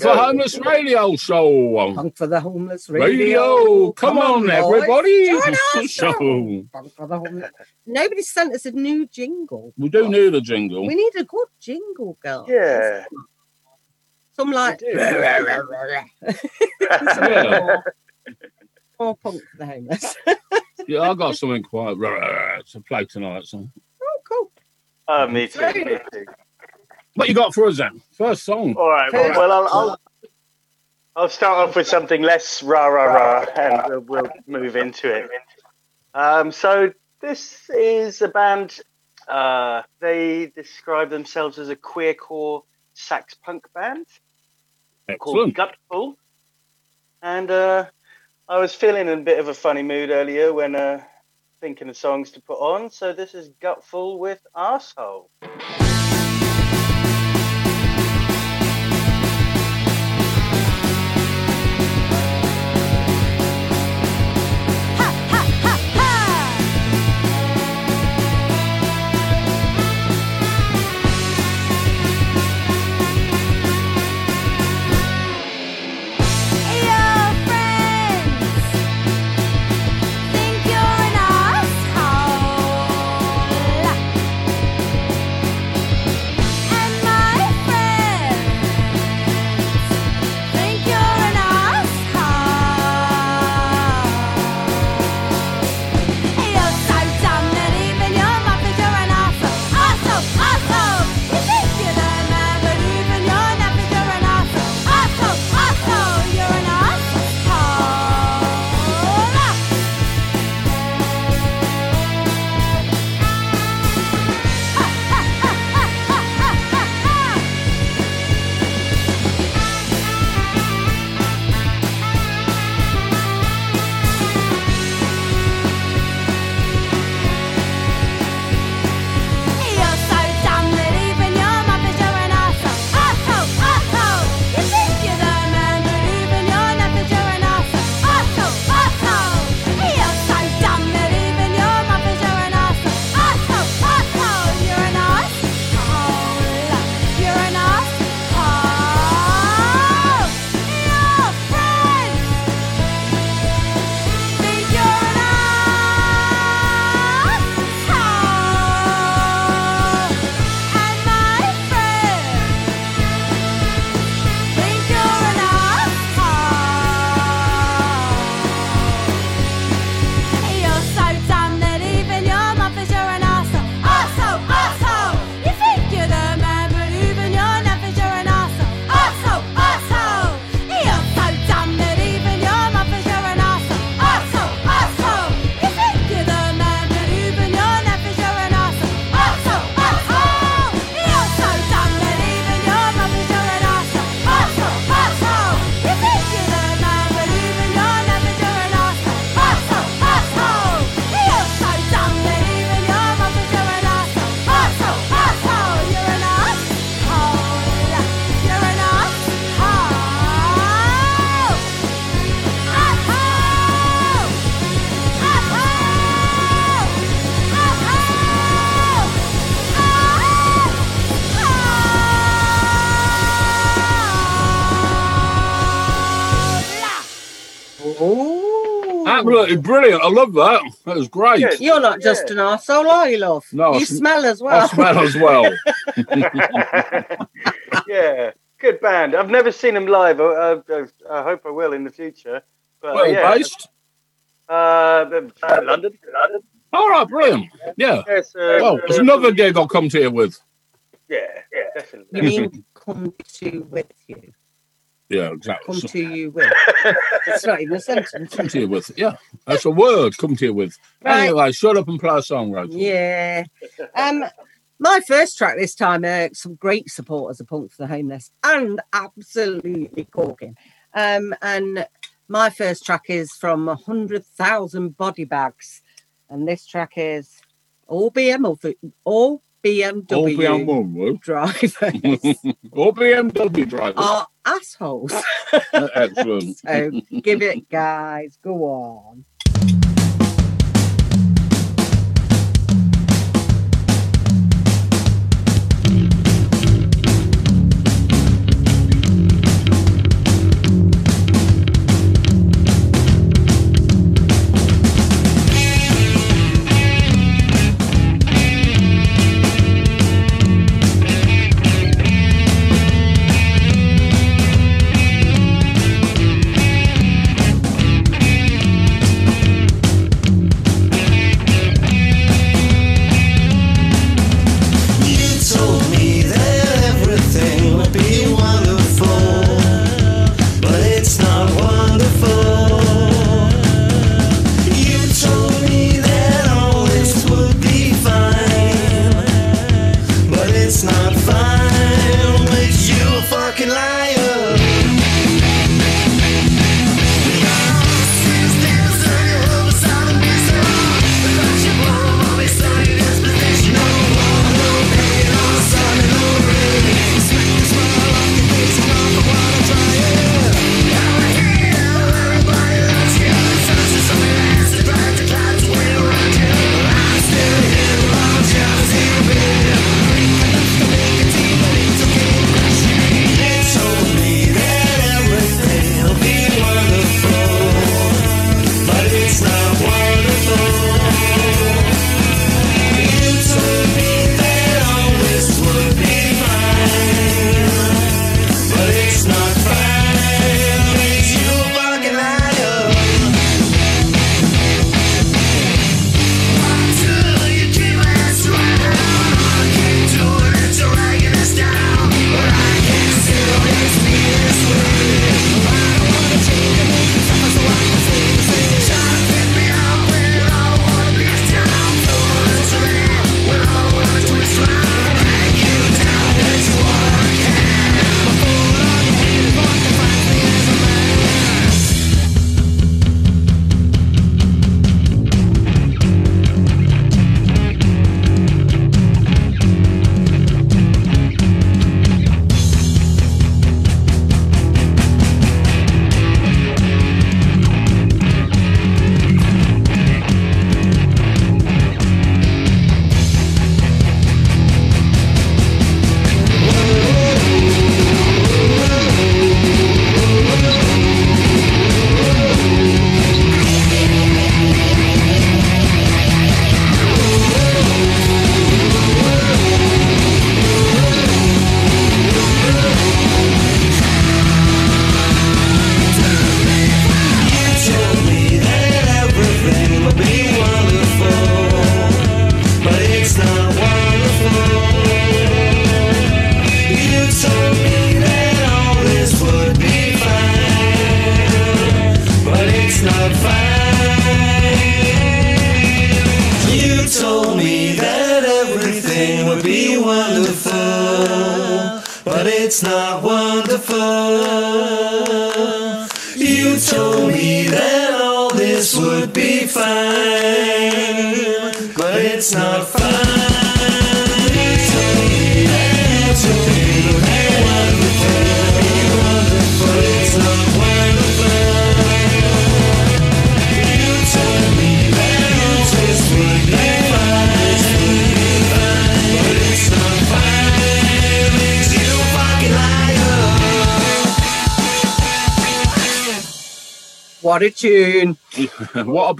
for Homeless Radio Show. Punk for the Homeless Radio. Radio, come, on, boys. everybody. Join us. Show. Punk for the homeless. Nobody sent us a new jingle. We do need a jingle. We need a good jingle, girl. Yeah. Some like We do. Yeah. more punk for the homeless. Yeah, I got something quite rare to play tonight. So. oh, cool. Oh, me too. Me too. What you got for us then? First song. All right. Well, well I'll, I'll I'll start off with something less rah rah rah, and we'll, we'll move into it. Um, so this is a band. Uh, they describe themselves as a queercore sax punk band called Gutful. And uh, I was feeling in a bit of a funny mood earlier when uh, thinking of songs to put on. So this is Gutful with Arsehole. Oh, Absolutely brilliant. I love that. That was great. Good. You're not just Yeah. an arsehole, are you, love? No, you sm- smell as well. I well. smell as well. yeah, good band. I've never seen them live. I, I, I hope I will in the future. But well yeah, based. uh, uh, London. London. All right, brilliant. Yeah. Yes. Uh, Well, there's another gig I'll come to you with. Yeah, yeah, You definitely. mean come to with you? Yeah, exactly. Come So- to you with. It's not even a sentence. come to you with. Yeah, that's a word. Come to you with. Right. Anyway, shut up and play a song, Rachel. Yeah. Um, my first track this time, uh, some great supporters of Punk for the Homeless and absolutely corking. Um, and my first track is from 100,000 Body Bags. And this track is all BMW, all BMW All BMW. drivers All BMW drivers. are assholes. Excellent. So give it, guys. Go on.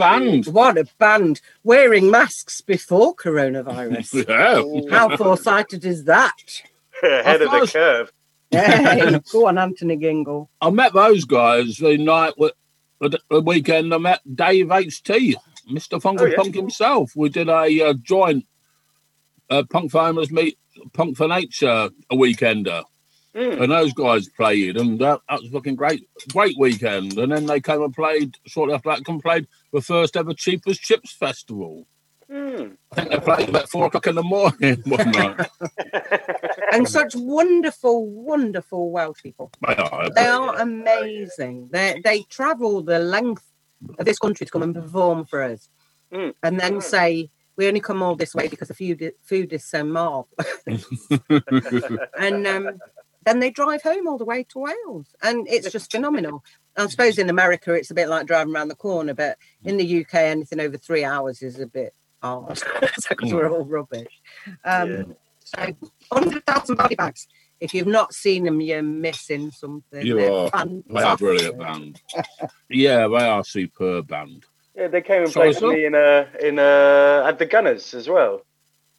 Band! What a band! Wearing masks before coronavirus. Yeah. How foresighted is that? Ahead of the course. curve. Hey, go on, Anthony Gingle. I met those guys the night with the, the weekend. I met Dave HT, Mr. Funk Oh, and yeah. Punk himself. We did a uh, joint uh, Punk Farmers meet Punk for Nature a weekender. Mm. And those guys played, and that, that was looking great, great weekend. And then they came and played shortly after that. And played the first ever Cheapest Chips Festival. Mm. I think they played about four o'clock in the morning one night. And such wonderful, wonderful Welsh people. They are. They are amazing. They they travel the length of this country to come and perform for us, Mm. and then say we only come all this way because the food food is so marvellous. and um, then they drive home all the way to Wales, and it's just phenomenal. I suppose in America it's a bit like driving around the corner, but in the UK anything over three hours is a bit hard because we're all rubbish. Um, Yeah. So hundred thousand body bags. If you've not seen them, you're missing something. You They're are. fantastic. They are brilliant band. yeah, they are superb band. Yeah, they came and Sorry, played sir? with me in uh, in uh, at the Gunners as well.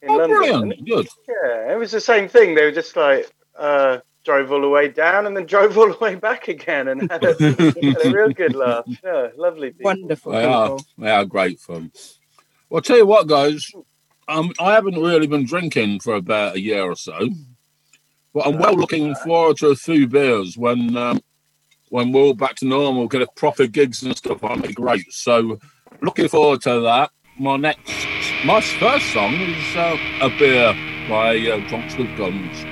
In Oh, London. brilliant! Good. Yeah, it was the same thing. They were just like uh, drove all the way down and then drove all the way back again, and had a, had a real good laugh. Yeah, lovely. People. Wonderful They are. people. They are great fun. Well, I'll tell you what, guys. Um, I haven't really been drinking for about a year or so, but I'm well looking forward to a few beers when um, when we're all back to normal, get a proper gigs and stuff. That'll be great. So, looking forward to that. My next, my first song is uh, a beer by uh, Drunks with Guns.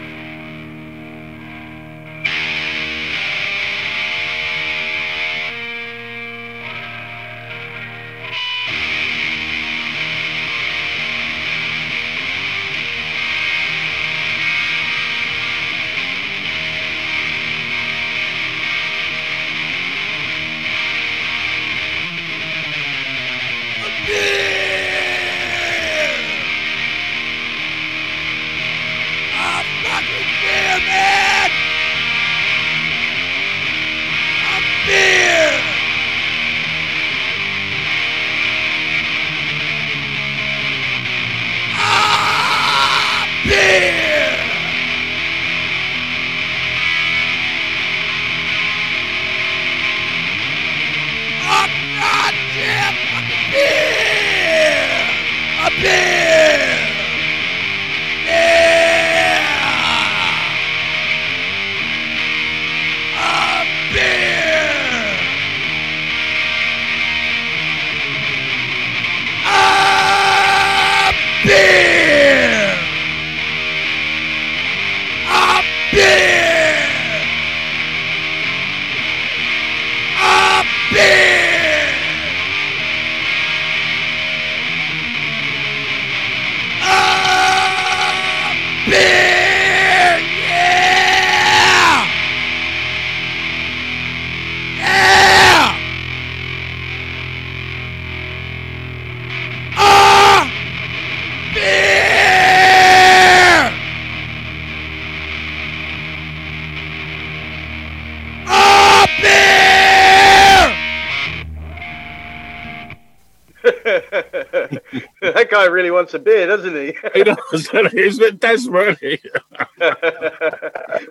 Wants a beer, doesn't he? He does. He's a bit desperate.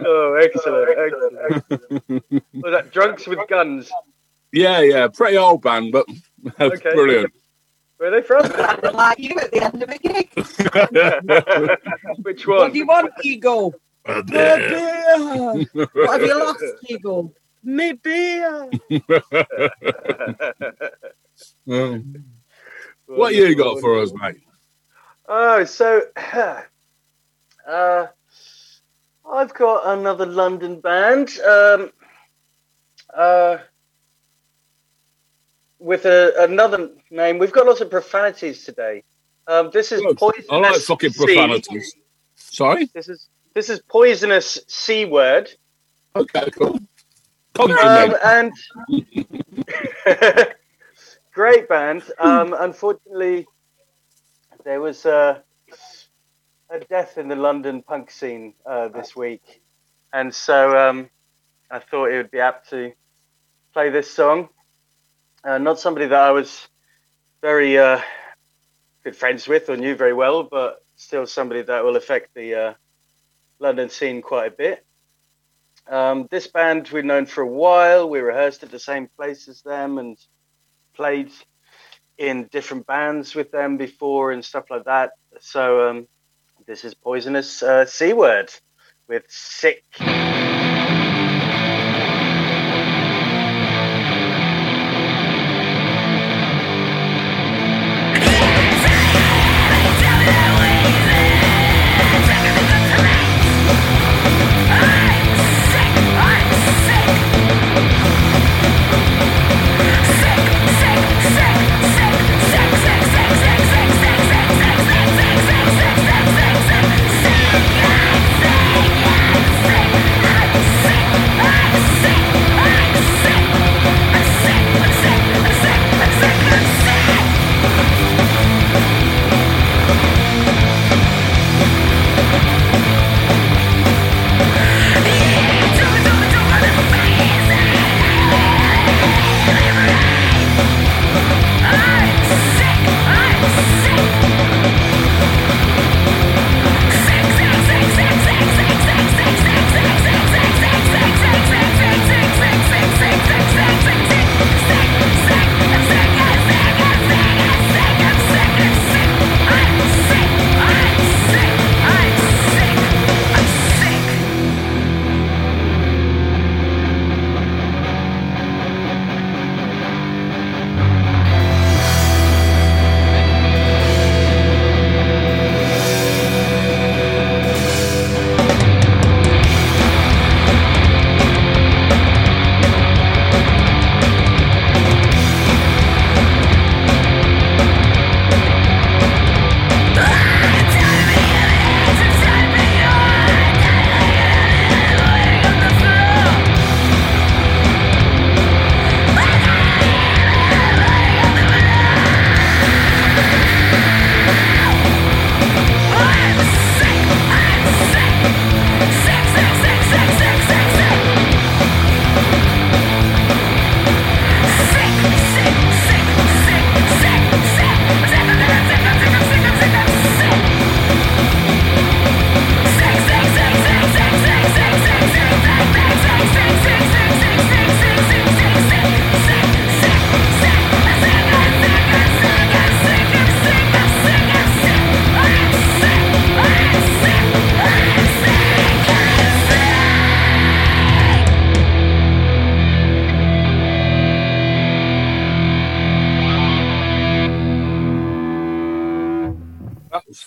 oh, excellent, excellent. Was that Drunks with Guns? yeah, yeah. Pretty old band, but Okay. brilliant. Where are they from? Sounded like you at the end of a gig. Which one? What do you want, Eagle? A A beer. beer. What have you lost, Eagle? Me beer. Um, what you got for us, mate? Oh, so uh, I've got another London band. Um, uh, with a, another name. We've got lots of profanities today. Um, this is Good. poisonous. I like fucking C. profanities. Sorry? This is this is poisonous c word. Okay, cool. Um, and great band. Um, unfortunately, there was uh, a death in the London punk scene uh, this week, and so um, I thought it would be apt to play this song. Uh, not somebody that I was very uh, good friends with or knew very well, but still somebody that will affect the uh, London scene quite a bit. Um, this band we've known for a while. We rehearsed at the same place as them and played in different bands with them before and stuff like that. So um, this is Poisonous uh, C Word with Sick.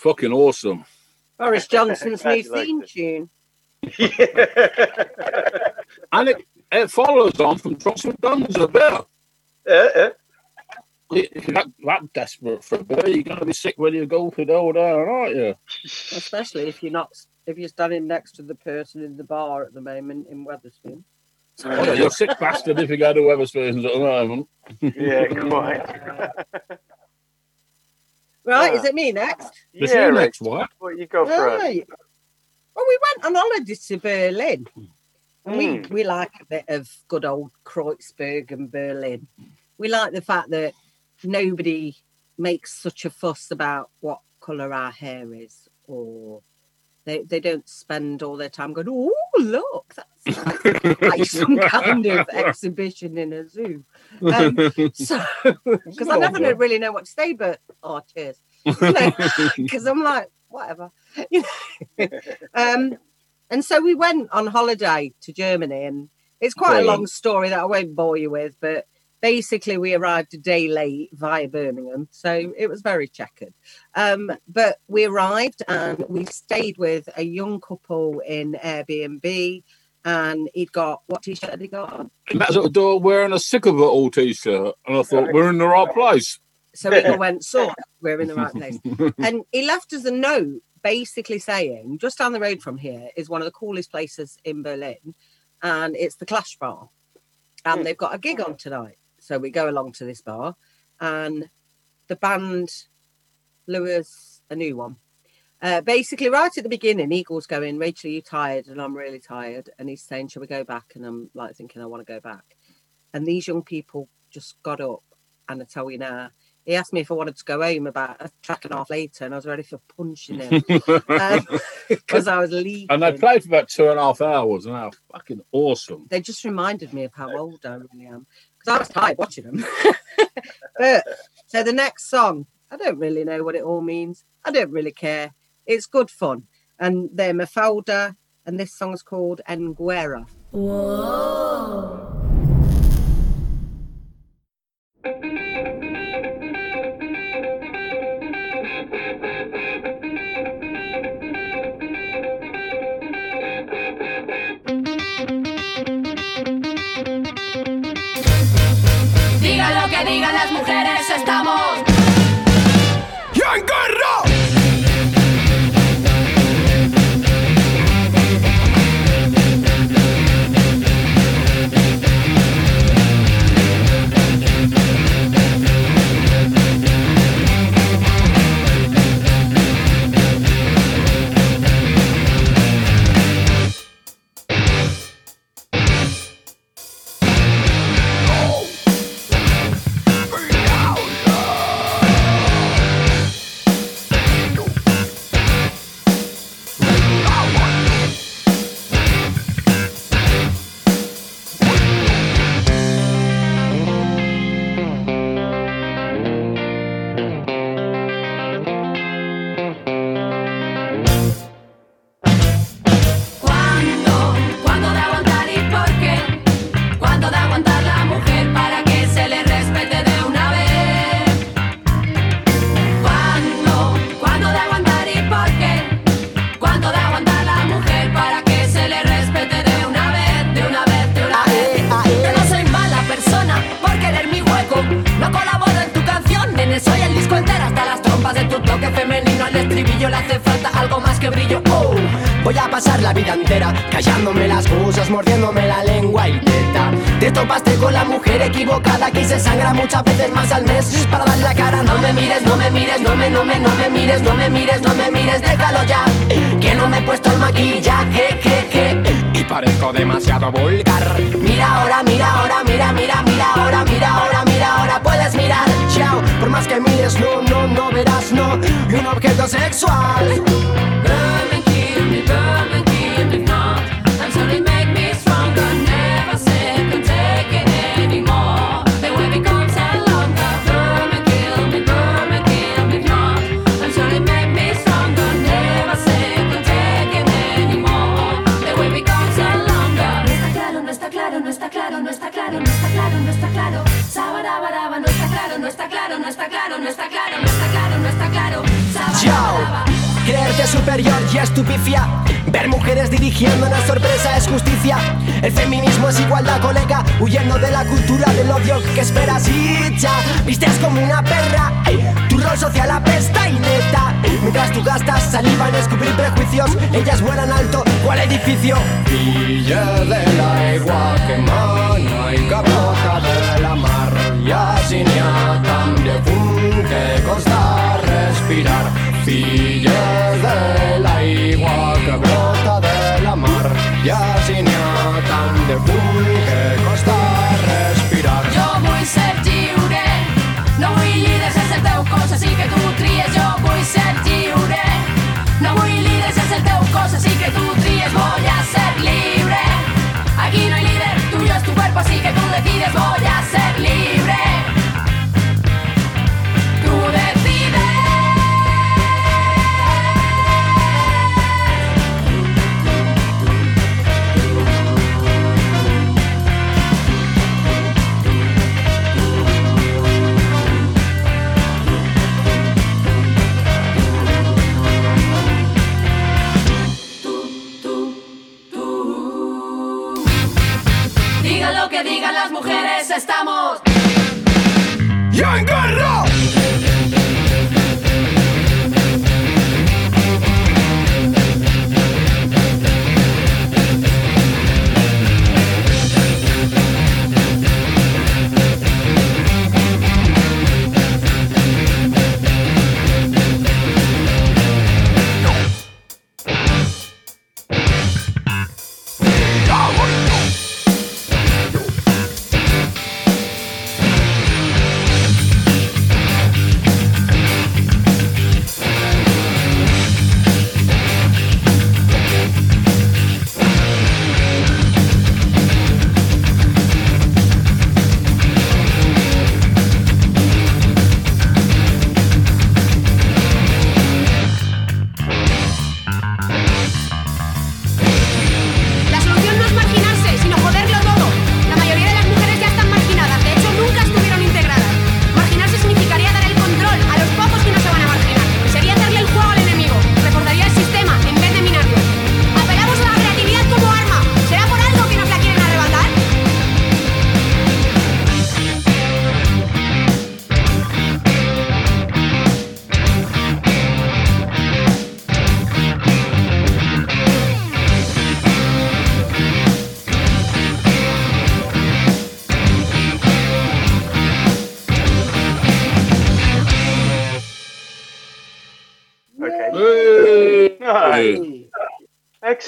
Fucking awesome. Boris Johnson's new theme tune. And it, it follows on from Drunks with Guns a bit. Uh, uh. If you're that, that desperate for a beer, you're going to be sick when you go to the old down, aren't you? Especially if you're not if you're standing next to the person in the bar at the moment in Wetherspoon. Oh, yeah, you're a sick bastard if you go to Wetherspoons at the moment. yeah, quite. Right, Ah. is it me next? This yeah, you next, what? what you go for? Right. Well, we went on holiday to Berlin. And we, Mm. we like a bit of good old Kreuzberg and Berlin. We like the fact that nobody makes such a fuss about what colour our hair is or they, they don't spend all their time going, oh, look, that's like, like some kind of exhibition in a zoo. Um, so, because I never know, really know what to say, but oh, cheers. Because I'm like, whatever. You know? um, and so we went on holiday to Germany, and it's quite a long story that I won't bore you with, but basically we arrived a day late via Birmingham, so it was very checkered. Um, but we arrived and we stayed with a young couple in Airbnb, and he'd got what t-shirt had he got on? He met at the door wearing a sick of it all t-shirt, and I thought we're in the right place. So we went, "So we're in the right place." and he left us a note basically saying, just down the road from here is one of the coolest places in Berlin, and it's the Clash Bar. And Hmm. they've got a gig on tonight. So we go along to this bar, and the band Lewis, a new one. Uh, basically, right at the beginning, Eagle's going, Rachel, are you tired? And I'm really tired. And he's saying, Shall we go back? And I'm like thinking, I want to go back. And these young people just got up, and I tell you now, he asked me if I wanted to go home about a track and a half later, and I was ready for punching him because I was leaving. and they played for about two and a half hours, and they were fucking awesome. They just reminded me of how old I really am because I was tired watching them. but so the next song, I don't really know what it all means. I don't really care. It's good fun, and they're Mafalda, and this song's called En Guerra. Diga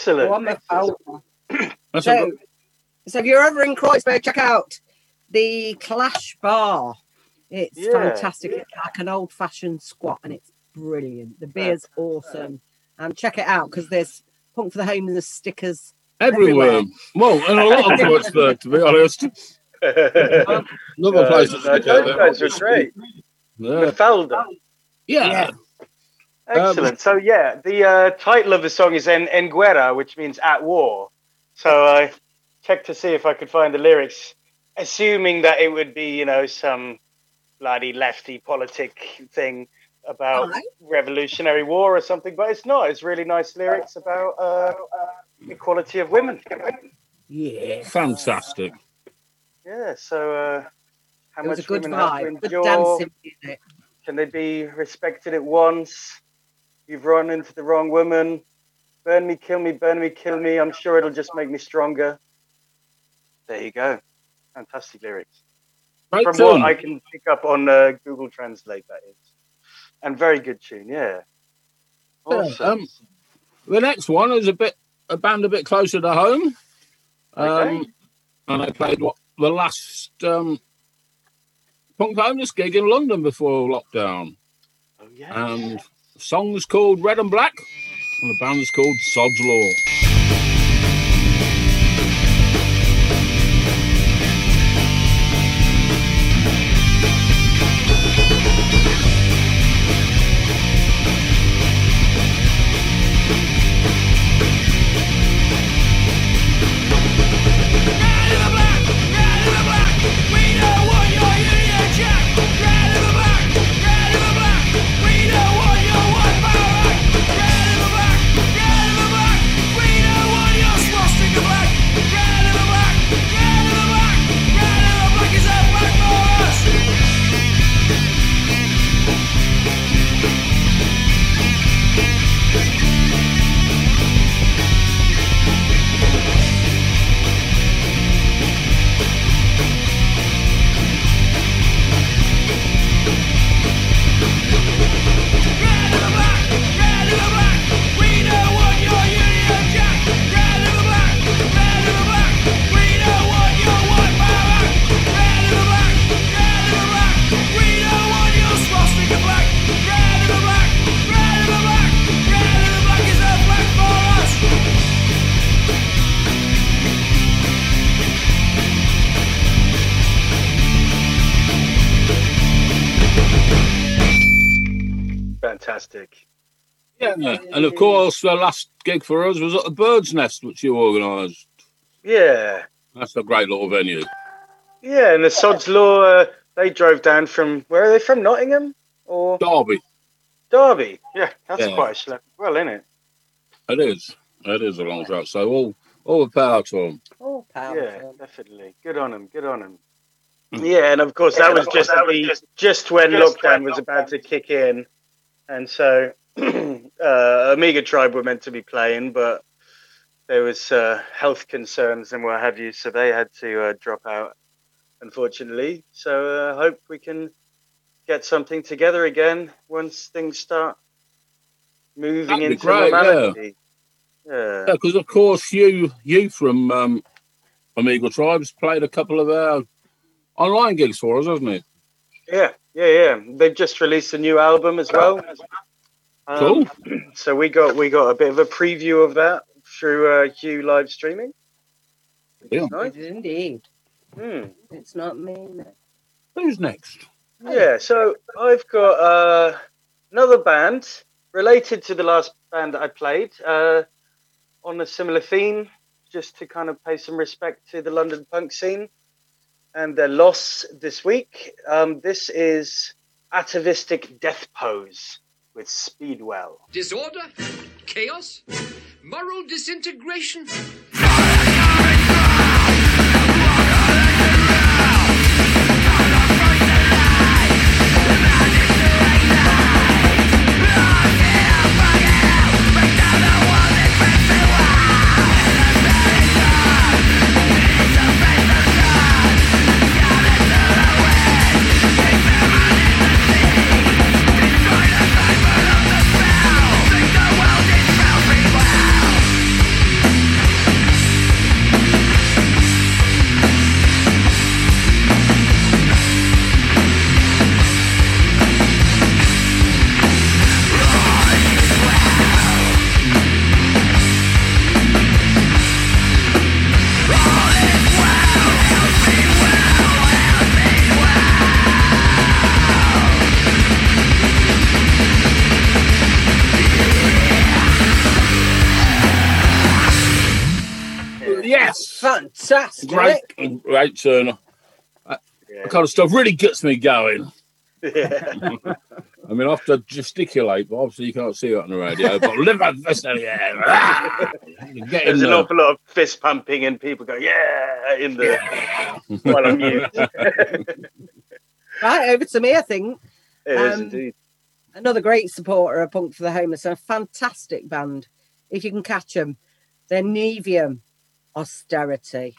Excellent. Oh, I'm a foul. That's So, so if you're ever in Kreuzberg, check out the Clash Bar. It's Yeah. fantastic. It's like an old fashioned squat and it's brilliant. The beer's awesome. And check it out because there's Punk for the Home and the stickers. everywhere. everywhere. Well, and a lot of Kreuzberg, to be honest. Another place to Uh, stick those out guys there. are great. Yeah. Mafalda. yeah. Excellent. so yeah, the uh, title of the song is En, en Guerra, which means at war. So I checked to see if I could find the lyrics, assuming that it would be, you know, some bloody lefty politic thing about Alright. revolutionary war or something, but it's not. It's really nice lyrics about uh, equality of women. Yeah. Fantastic. Yeah. So uh, how It was a much good women have to endure? dancing. Can they be respected at once? You've run into the wrong woman. Burn me, kill me, burn me, kill me. I'm sure it'll just make me stronger. There you go. Fantastic lyrics. Great From tune. what I can pick up on uh, Google Translate, that is. And very good tune, yeah. Yeah, Awesome. um, the next one is a bit a band a bit closer to home. Um, Okay. and I played what the last um, punk homeless gig in London before lockdown. oh, yeah. And the song's called Red and Black, and the band's called Sod's Law. Of course, the last gig for us was at the Bird's Nest, which you organised. Yeah. That's a great little venue. Yeah, and the Sod's Law, uh, they drove down from, where are they from? Nottingham? Or Derby. Derby? Yeah, that's Yeah. quite a schlep. Well, isn't it? It is. It is a long track. So all All the power to them. All power. Yeah, definitely. Good on him. Good on him. Mm. Yeah, and of course that was just the, just when lockdown was about to kick in, and so uh, Amiga Tribe were meant to be playing, but there was uh, health concerns and what have you, so they had to uh, drop out, unfortunately. So I uh, hope we can get something together again once things start moving That'd into great, yeah. normality. Yeah. Yeah, because of course you you from um, Amiga Tribes played a couple of our online gigs for us, hasn't it? Yeah, yeah, yeah. They've just released a new album as well. Um, Cool. So we got we got a bit of a preview of that through uh, Hugh live streaming. Yeah. Nice. Indeed. Hmm. It's not me. Who's next? Yeah. So I've got uh, another band related to the last band that I played uh, on a similar theme, just to kind of pay some respect to the London punk scene and their loss this week. Um, this is Atavistic Death Pose with Speedwell. Disorder, chaos, moral disintegration. Fantastic. great, great Turner. Yeah. That kind of stuff really gets me going. Yeah. I mean, I have to gesticulate, but obviously you can't see it on the radio. But live at this, yeah. ah, you There's an there. awful lot of fist pumping and people go, yeah, in the while I'm mute. Right, over to me, I think. is Um, indeed. Another great supporter of Punk for the Homeless, and a fantastic band. If you can catch them, they're Nevium Austerity.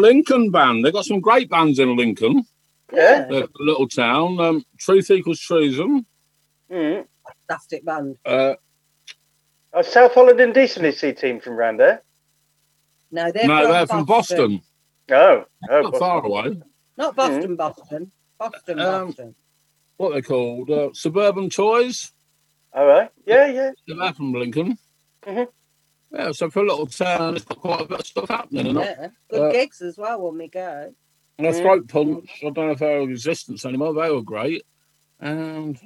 Lincoln band. They've got some great bands in Lincoln, Yeah. a little town. Um, Truth Equals Treason. Mm. Fantastic band. Uh, Oh, South Holland Indecency team from round there. No, they're no, from they're from Boston. Oh, oh, Not Boston. far away. Not Boston, Boston. Boston, Um, Boston. What they called? Uh, Suburban Toys. All right. Yeah, yeah. They're from Lincoln. Mhm. Yeah, so for a little town, it's got quite a bit of stuff happening. And Yeah. Good uh, gigs as well when we go. And the throat punch, I don't know if they're in existence anymore. They were great. And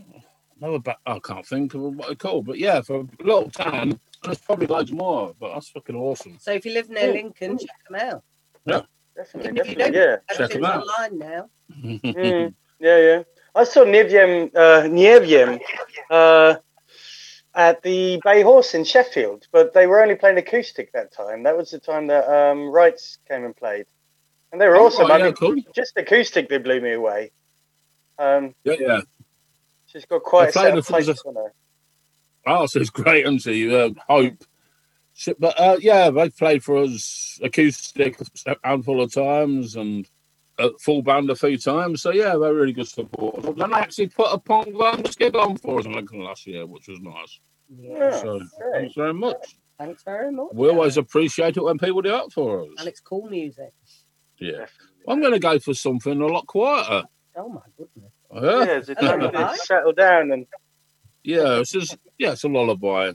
they were back, I can't think of what they're called. But yeah, for a little town, there's probably loads more. But that's fucking awesome. So if you live near Yeah. Lincoln, check them out. Definitely, And if you definitely. don't- Yeah. Check 'em Everything's out. online now. Mm, yeah, yeah. I saw Niviem, uh, Nieviem uh, at the Bay Horse in Sheffield, but they were only playing acoustic that time. That was the time that um, Wrights came and played, and they were Oh, awesome. right, I mean, cool. just acoustic, they blew me away. Um, Yeah, yeah. she's got quite a played set of for us- places on her. Oh, so it's great, isn't she? Uh, Hope. But uh, yeah, they played for us acoustic a handful of times and a full band a few times. So yeah, they're really good support. Then they actually put a punk band gig on for us in Lincoln last year, which was nice. Yeah. So great. thanks very much. Thanks very much. We always appreciate it when people do that for us. And it's cool music. Yeah. I'm going to go for something a lot quieter. Oh my goodness. Yeah, Yeah, it's a A time lullaby? to settle down and yeah it's just, yeah, it's a lullaby.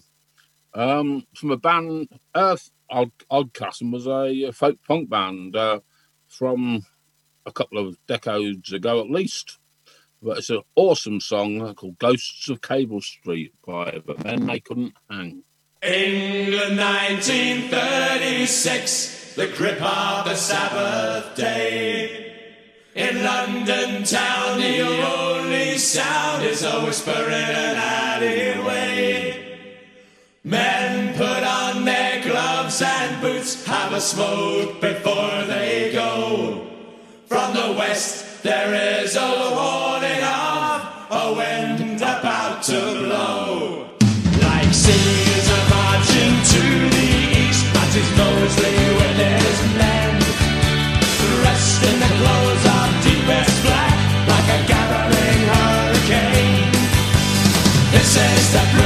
Um, from a band, Earth Odd, Oddcastle was a, uh, folk punk band uh, from a couple of decades ago at least. But it's an awesome song called Ghosts of Cable Street by The Men They Couldn't Hang. England 1936, the grip of the Sabbath day. In London town, the only sound is a whisper in an alleyway. Men put on their gloves and boots, have a smoke before they go. From the west, there is a warning of a wind about to blow. Like seas are marching to the east, but his Mosley with his men. Dressed in the clothes of deepest black, like a gathering hurricane. This is the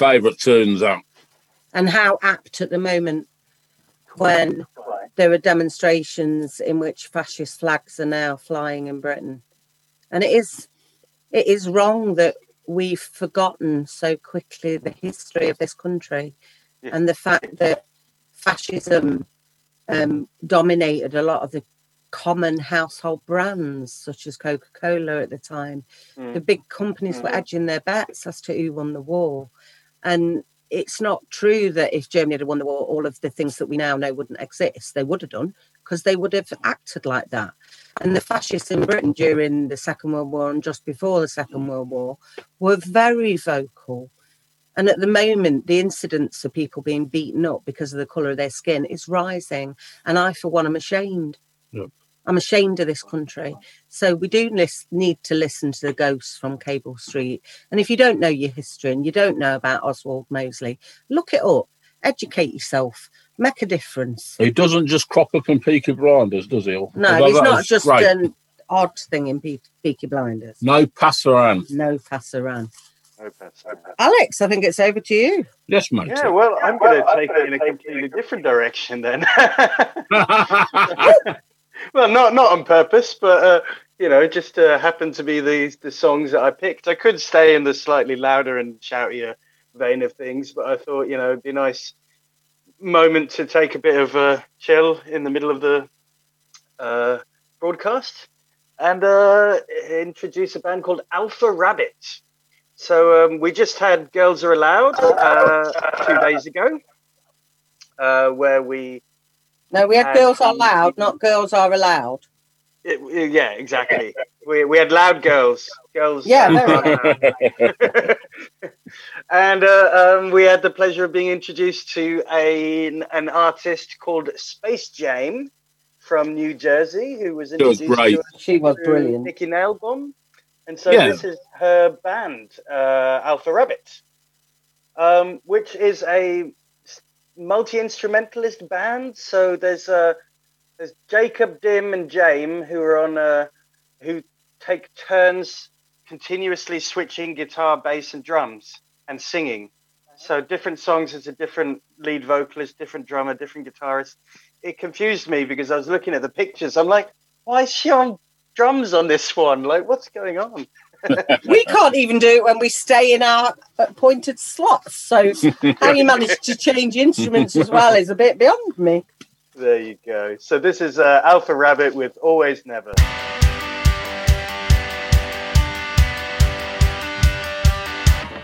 favourite tunes. That and how apt at the moment when there are demonstrations in which fascist flags are now flying in Britain. And it is it is wrong that we've forgotten so quickly the history of this country Yeah. and the fact that fascism um, dominated a lot of the common household brands such as Coca-Cola at the time. Mm. The big companies were Mhm. edging their bets as to who won the war. And it's not true that if Germany had won the war, all of the things that we now know wouldn't exist. They would have done because they would have acted like that. And the fascists in Britain during the Second World War and just before the Second World War were very vocal. And at the moment, the incidence of people being beaten up because of the colour of their skin is rising. And I, for one, am ashamed. I'm ashamed of this country. So we do lis- need to listen to the ghosts from Cable Street. And if you don't know your history and you don't know about Oswald Mosley, look it up, educate yourself, make a difference. he doesn't just crop up in Peaky Blinders, does he? No, Although he's not just great. an odd thing in Pe- Peaky Blinders. No pasarán. No pasarán. No pasarán. Alex, I think it's over to you. Yes, mate. Yeah, well, I'm going to take it in a completely different direction then. well, not not on purpose, but uh, you know, just uh, happened to be the the songs that I picked. I could stay in the slightly louder and shoutier vein of things, but I thought you know it'd be a nice moment to take a bit of a chill in the middle of the uh, broadcast and uh, introduce a band called Alpha Rabbit. So um, we just had Girls Are Allowed uh, two days ago, uh, where we No, we had And- girls are loud, not girls are allowed. It, yeah, exactly. We, we had loud girls, girls. Yeah, very and uh, um, we had the pleasure of being introduced to a, an artist called Space Jam from New Jersey, who was It was introduced great. to us She was through brilliant. Nikki Nailbomb. And so Yeah. this is her band, uh, Alpha Rabbit, um, which is a multi instrumentalist band. So there's uh, there's Jacob, Dim, and Jame who are on uh, who take turns continuously switching guitar, bass, and drums and singing. So different songs has a different lead vocalist, different drummer, different guitarist. It confused me because I was looking at the pictures. I'm like, why is she on drums on this one? Like, what's going on? We can't even do it when we stay in our appointed slots. So how you manage to change instruments as well is a bit beyond me. There you go. So this is uh, Alpha Rabbit with Always Never.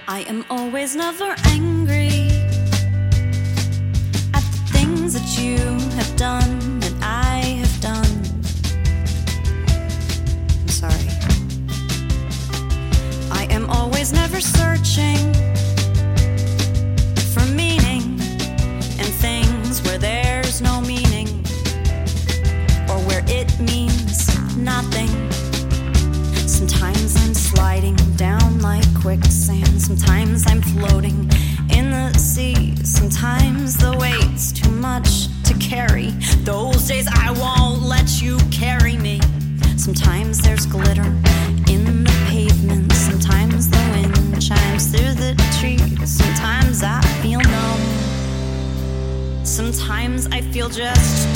I am always never angry at the things that you searching for meaning in things where there's no meaning or where it means nothing. Sometimes I'm sliding down like quicksand. Sometimes I'm floating in the sea. Sometimes the weight's too much to carry. Those days I won't let you carry me. Sometimes there's glitter Just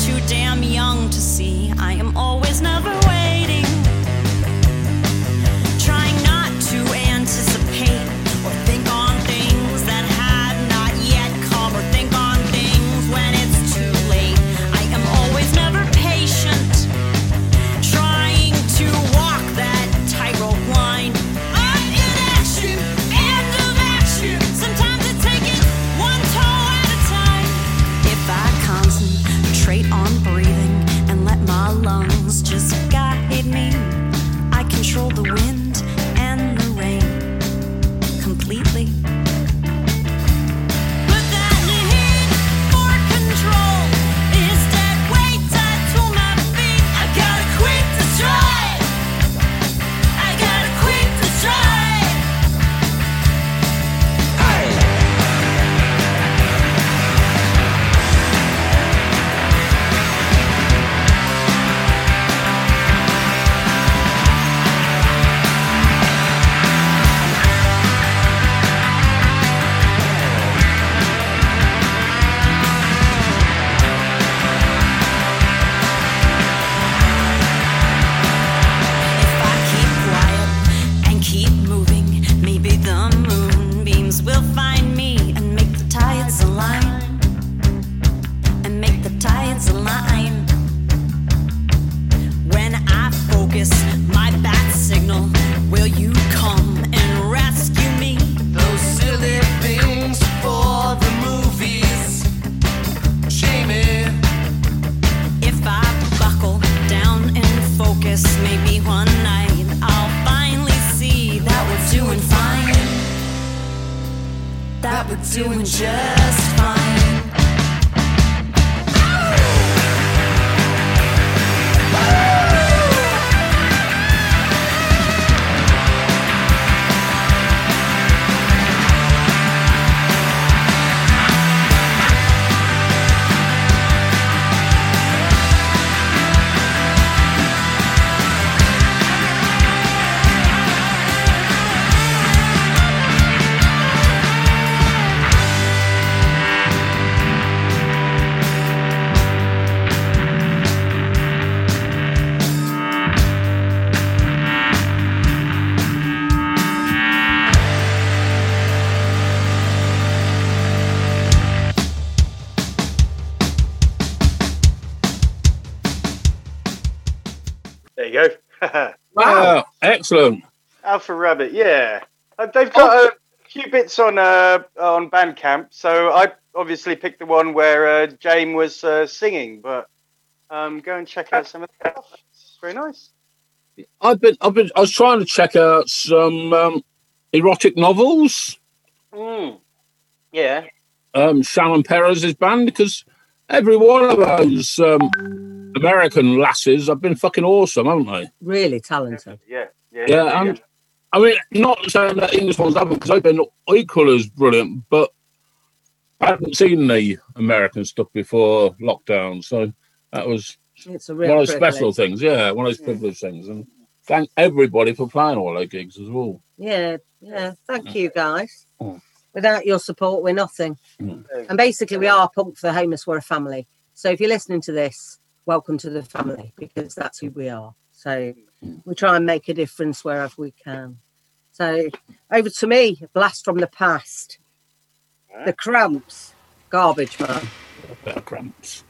excellent. Alpha Rabbit, yeah. Uh, they've got a few bits on uh, on Bandcamp, so I obviously picked the one where uh, Jane was uh, singing, but um, go and check out some of the stuff. It's very nice. I've been, I've been, I was trying to check out some um, erotic novels. Mm. Yeah. um, Shannon Perez's band because every one of those um, American lasses have been fucking awesome, haven't they? Really talented. Yeah. Yeah. Yeah, and I mean, not saying that English ones haven't because they've been equal as brilliant, but I haven't seen the American stuff before lockdown, so that was It's a one of those special things. Yeah, one of those privileged things, and thank everybody for playing all their gigs as well. Yeah, yeah. Thank you, guys. Mm. Without your support, we're nothing. Mm. And basically, we are Punk for the Homeless. We're a family. So if you're listening to this, welcome to the family because that's who we are. So we try and make a difference wherever we can. So over to me, a blast from the past. The Cramps, Garbage Man. Cramps.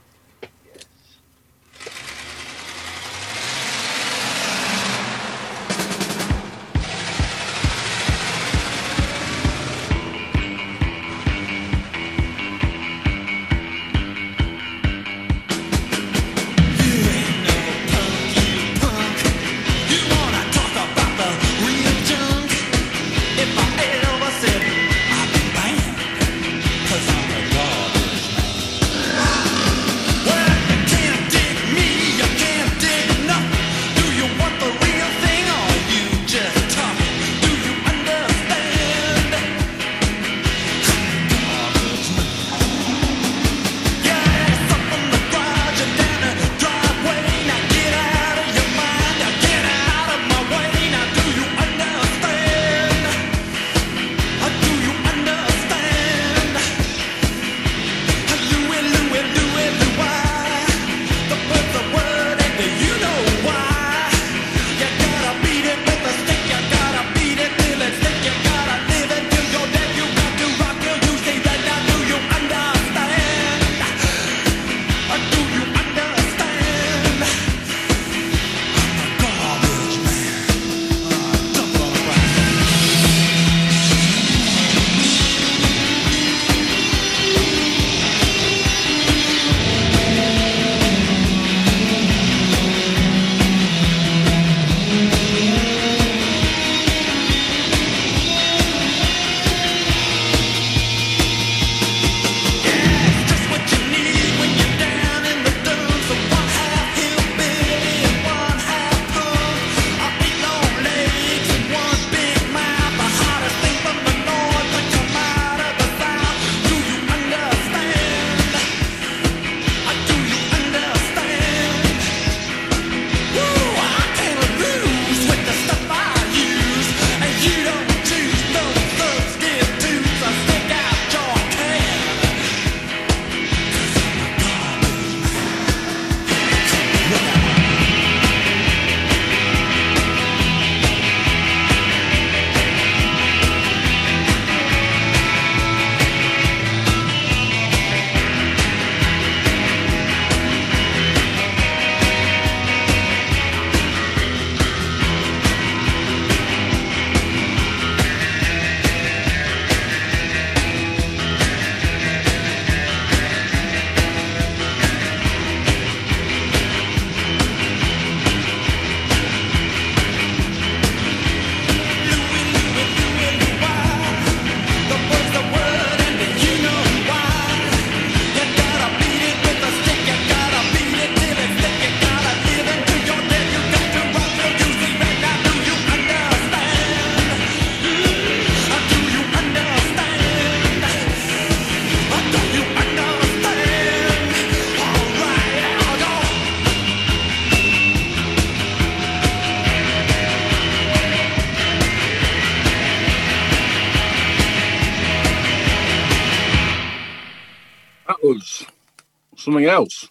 Something else.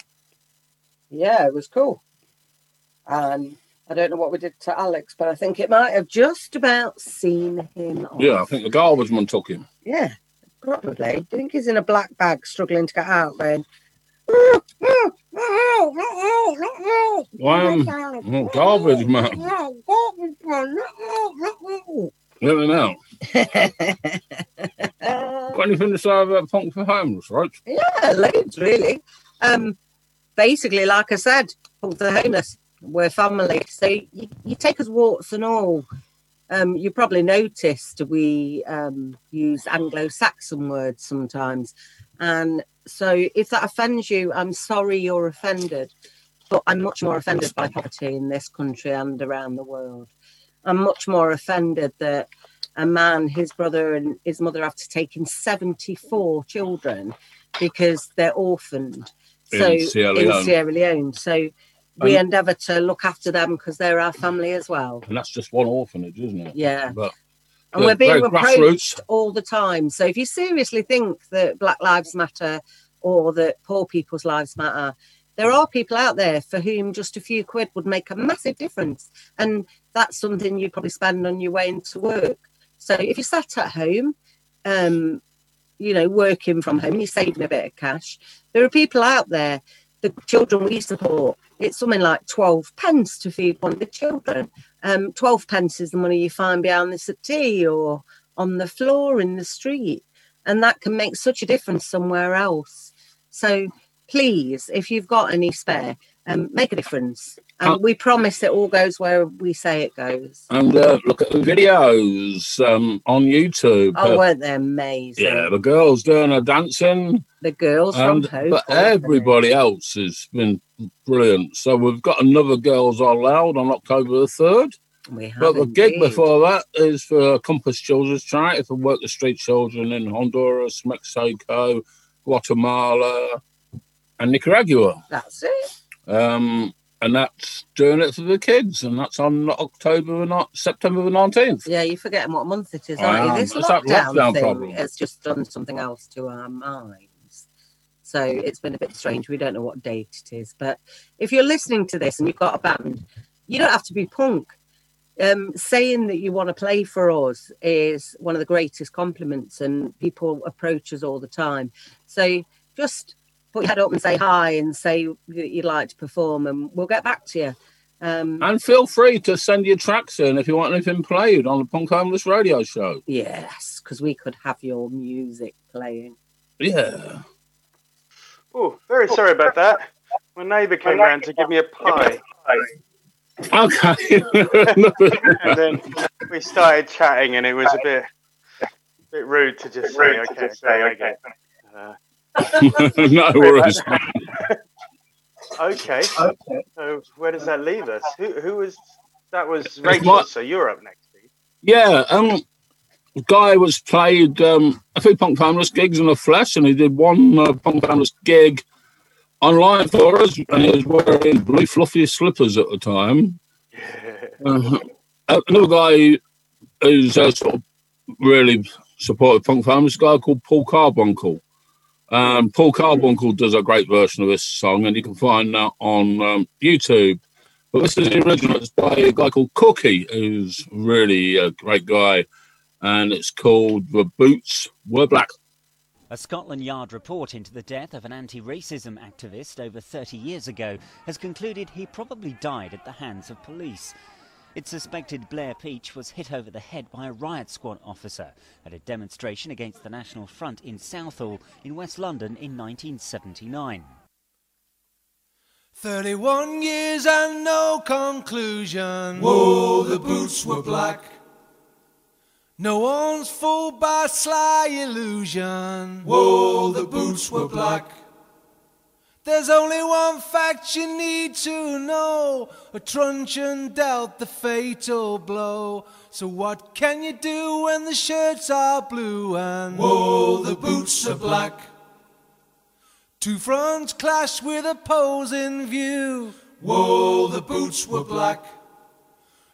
Yeah, it was cool. And I don't know what we did to Alex, but I think it might have just about seen him off. Yeah, I think the garbage man took him. Yeah, probably. You think he's in a black bag struggling to get out then? Why am oh, garbage man? Let me know. Got anything to say about Punk for Homeless, right? Yeah, loads really. Um, basically, like I said, the homeless, we're family. So you, you take us warts and all. Um, you probably noticed we um, use Anglo-Saxon words sometimes, and so if that offends you, I'm sorry you're offended. But I'm much more offended by poverty in this country and around the world. I'm much more offended that a man, his brother, and his mother have to take in 74 children because they're orphaned. In So Sierra in Sierra Leone. So we And- endeavour to look after them because they're our family as well. And that's just one orphanage, isn't it? Yeah. But And we're being approached grassroots. all the time. So if you seriously think that Black Lives Matter or that poor people's lives matter, there are people out there for whom just a few quid would make a massive difference. And that's something you probably spend on your way into work. So if you're sat at home, um, you know, working from home, you're saving a bit of cash. There are people out there, the children we support, it's something like 12 pence to feed one of the children. Um, 12 pence is the money you find behind the settee or on the floor in the street. And that can make such a difference somewhere else. So please, if you've got any spare, um, make a difference. And Uh, we promise it all goes where we say it goes. and uh, look at the videos um, on YouTube. Oh, Uh, weren't they amazing? yeah, the girls doing her dancing, The girls and from but everybody else has been brilliant. So we've got another Girls Are Loud on October the third. We have But the gig before that is for Compass Children's Charity for Work the Street Children in Honduras, Mexico, Guatemala, and Nicaragua. That's it. Um, and that's doing it for the kids, and that's on October, not September the nineteenth. Yeah, you're forgetting what month it is, aren't you? This It's lockdown, lockdown thing problem. has just done something else to our minds. So it's been a bit strange. We don't know what date it is. But if you're listening to this and you've got a band, you don't have to be punk. Um, saying that you want to play for us is one of the greatest compliments, and people approach us all the time. So just put your head up and say hi and say that you'd like to perform, and we'll get back to you. Um, And feel free to send your tracks in if you want anything played on the Punk Homeless Radio Show. yes, because we could have your music playing. Yeah. Oh, very sorry about that. My neighbour came round to give me a pie, Okay. and then we started chatting, and it was a bit, a bit rude to just say, "Okay, okay, okay." Uh, no worries. okay. So where does that leave us? Who, who was that? Was It's Rachel? my- So you're up next. Steve. Yeah, um, guy was played um, a few Punk Homeless gigs in the flesh, and he did one uh, Punk Homeless gig online for us, and he was wearing blue fluffy slippers at the time. Uh, another guy who's uh, sort of really supported Punk Homeless, a guy called Paul Carbuncle. Um, Paul Carbuncle does a great version of this song, and you can find that on um, YouTube. But this is the original. It's by a guy called Cookie, who's really a great guy, and it's called "The Boots Were Black." A Scotland Yard report into the death of an anti racism activist over 30 years ago has concluded he probably died at the hands of police. It's suspected Blair Peach was hit over the head by a riot squad officer at a demonstration against the National Front in Southall in West London in 1979. 31 years and no conclusion. Whoa, the boots were black. No one's fooled by sly illusion. Whoa, the boots were black. There's only one fact you need to know. A truncheon dealt the fatal blow. So what can you do when the shirts are blue and Whoa, the boots are black. two fronts clash with a pose in view? Whoa, the boots were black.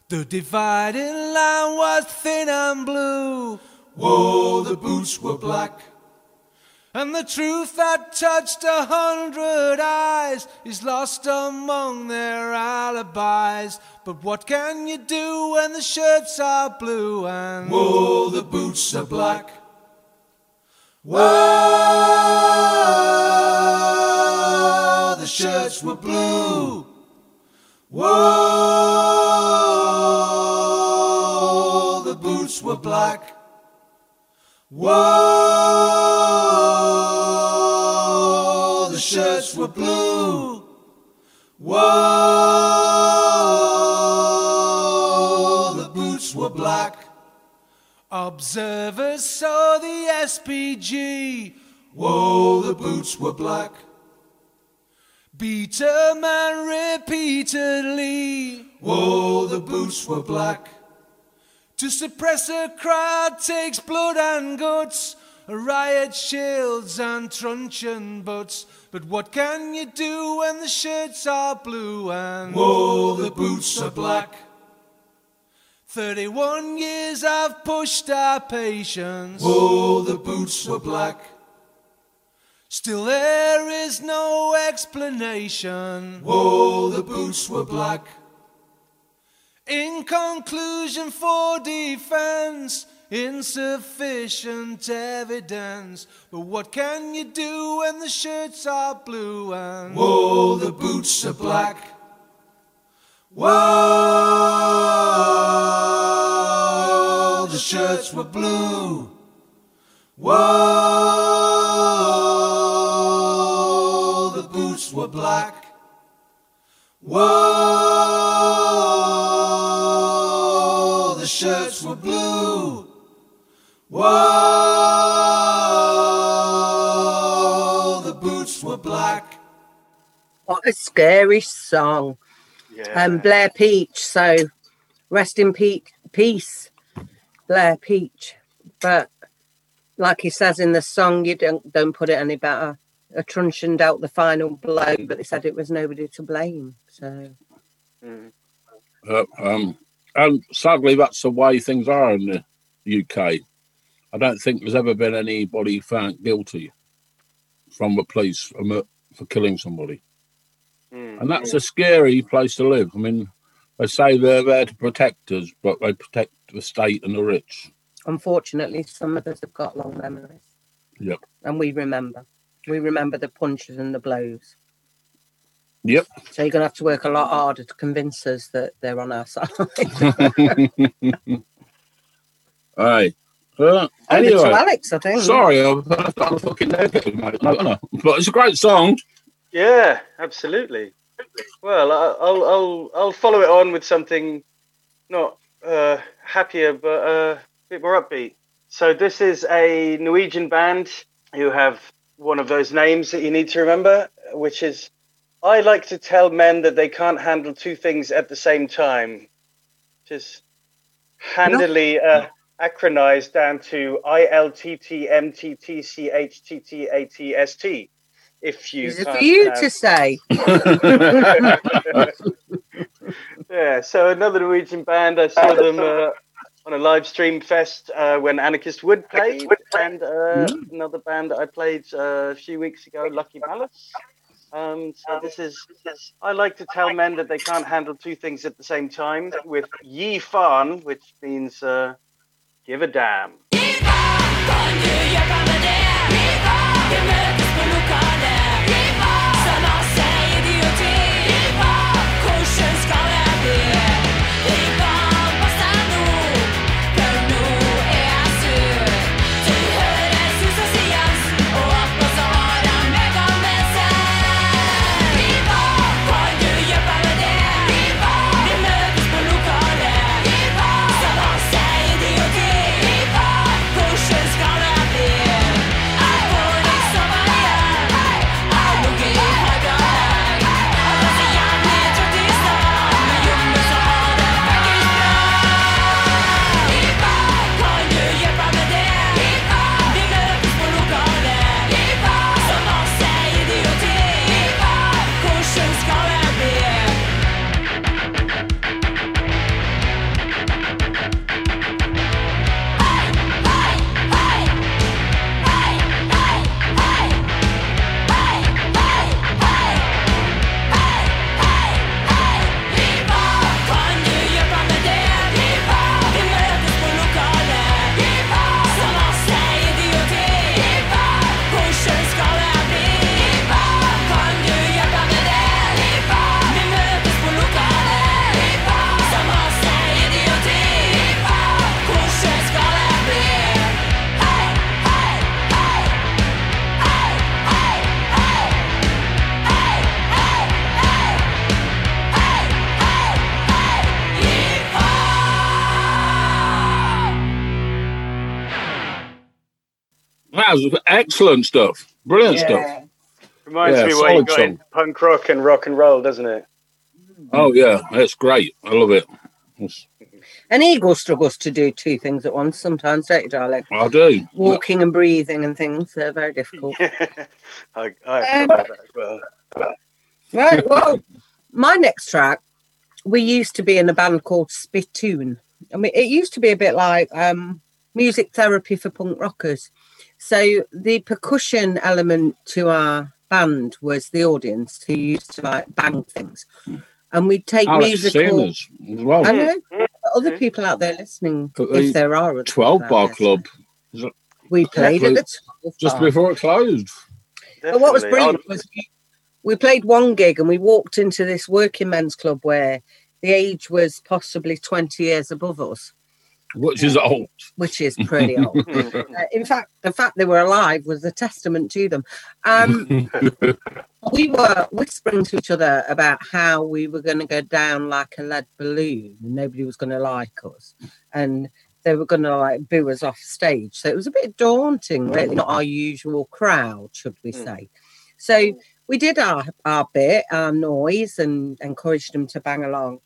The dividing line was thin and blue. Whoa, the boots were black. And the truth that touched a hundred eyes is lost among their alibis. But what can you do when the shirts are blue and Whoa, the boots are black. Whoa, the shirts were blue. Whoa, the boots were black. Whoa, were blue. Whoa, the boots were black. Observers saw the SPG. Whoa, the boots were black. Beat a man repeatedly. Whoa, the boots were black. To suppress a crowd takes blood and guts, riot shields and truncheon butts. But what can you do when the shirts are blue and Whoa, the boots are black. 31 years I've pushed our patience. Whoa, the boots were black. Still there is no explanation. Whoa, the boots were black. In conclusion, for defense, insufficient evidence. But what can you do when the shirts are blue and Whoa, the boots are black. Whoa, the shirts were blue. Whoa, the boots were black. Whoa, Whoa, the boots were black. What a scary song. Yeah. Um, Blair Peach. So rest in pe- peace, Blair Peach. But like he says in the song, you don't don't put it any better. A truncheon dealt the final blow, but they said it was nobody to blame. So Mm. Uh, um, and sadly, that's the way things are in the UK. I don't think there's ever been anybody found guilty from the police from, uh, for killing somebody. Mm. And that's a scary place to live. I mean, they say they're there to protect us, but they protect the state and the rich. unfortunately, some of us have got long memories, Yep. and we remember. We remember the punches and the blows. Yep. So you're gonna have to work a lot harder to convince us that they're on our side. Aye. Over anyway, to Alex, I think. sorry, I've I've got fucking negative, mate. No, no. But it's a great song. Yeah, absolutely. Well, I- I'll I'll I'll follow it on with something not uh, happier, but uh, a bit more upbeat. So this is a Norwegian band who have one of those names that you need to remember, which is I like to tell men that they can't handle two things at the same time. Just handily uh, acronized down to I L T T M T T C H T T A T S T. If you Is it for you pronounce- to say? yeah, so another Norwegian band. I saw them uh, on a live stream fest uh, when Anarchist Wood played, and uh, another band that I played uh, a few weeks ago, Lucky Malice. Um, so this is, I like to tell men that they can't handle two things at the same time with Yi Fan, which means uh, give a damn. Excellent stuff. Brilliant stuff. Reminds Yeah, me what you solid got in punk rock and rock and roll, doesn't it? Oh yeah, that's great. I love it. It's- An eagle struggles to do two things at once sometimes, don't you, darling? I do. Walking and breathing and things, they're very difficult. I, I have thought about that as well. Right, well, my next track, we used to be in a band called Spittoon. I mean, it used to be a bit like um, music therapy for punk rockers. So the percussion element to our band was the audience who used to like bang things. And we'd take Alex musical. As well. I know. Mm-hmm. Other mm-hmm. people out there listening, But if uh, there are. other twelve bar there. club. It- We played at the 12 just bar. before it closed. But what was brilliant was we, we played one gig and we walked into this working men's club where the age was possibly 20 years above us, Which is old. which is pretty old. Uh, in fact, the fact they were alive was a testament to them. Um, we were whispering to each other about how we were going to go down like a lead balloon and nobody was going to like us. And they were going to like boo us off stage. So it was a bit daunting, really, not our usual crowd, should we say. So we did our, our bit, our noise, and encouraged them to bang along.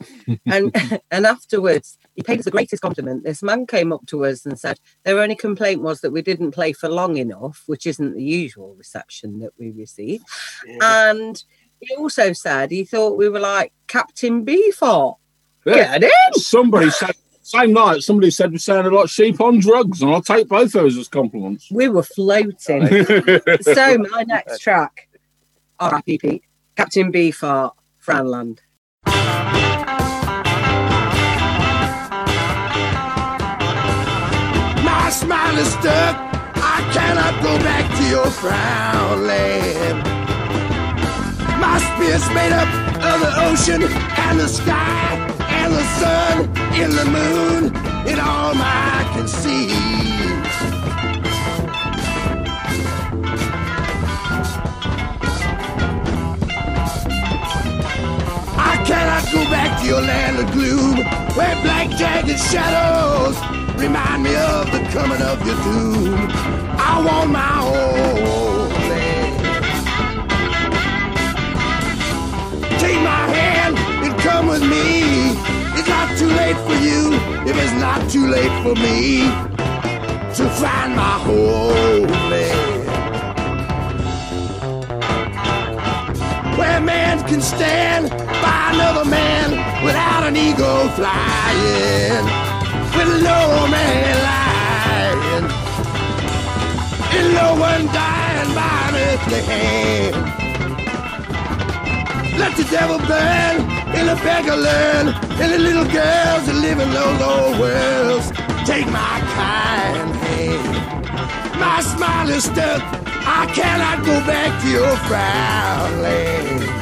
and and afterwards, he paid us the greatest compliment. This man came up to us and said, Their only complaint was that we didn't play for long enough, which isn't the usual reception that we receive. And he also said he thought we were like Captain Beefheart. Yeah. Get in! Somebody said same night. Somebody said we sounded like sheep on drugs, and I'll take both those as compliments. We were floating. so my next track, R.I.P. Pete, Captain for Frownland. My smile is stuck. I cannot go back to your frown land. My spirit's made up of the ocean and the sky and the sun and the moon and all I can see. Cannot go back to your land of gloom where black jagged shadows remind me of the coming of your doom. I want my own land. Take my hand and come with me. It's not too late for you if it's not too late for me to find my homeland. Where man can stand by another man without an ego flying, with no man lying, and no one dying by an earthly hand. Let the devil burn, and the beggar learn, and the little girls that live in those old worlds take my kind hand. My smile is stuck. I cannot go back to your frown land.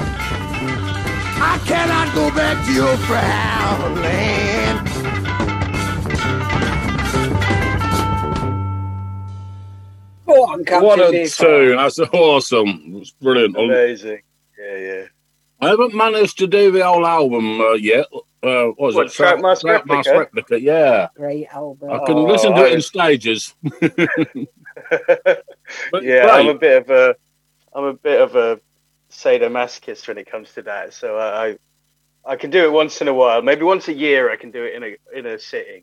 I cannot go back to your frown land. Go on, Captain what a Beefheart. tune! That's awesome. It's brilliant. I- Amazing. Yeah, yeah. I haven't managed to do the whole album uh, yet. Uh, what was What, it? Trout Mask Trackmaster Replica? Replica, Yeah, Great album. I can Oh, listen to it I- in stages. But yeah, great. I'm a bit of a, I'm a bit of a sadomasochist when it comes to that. So I, I, can do it once in a while. Maybe once a year, I can do it in a in a sitting.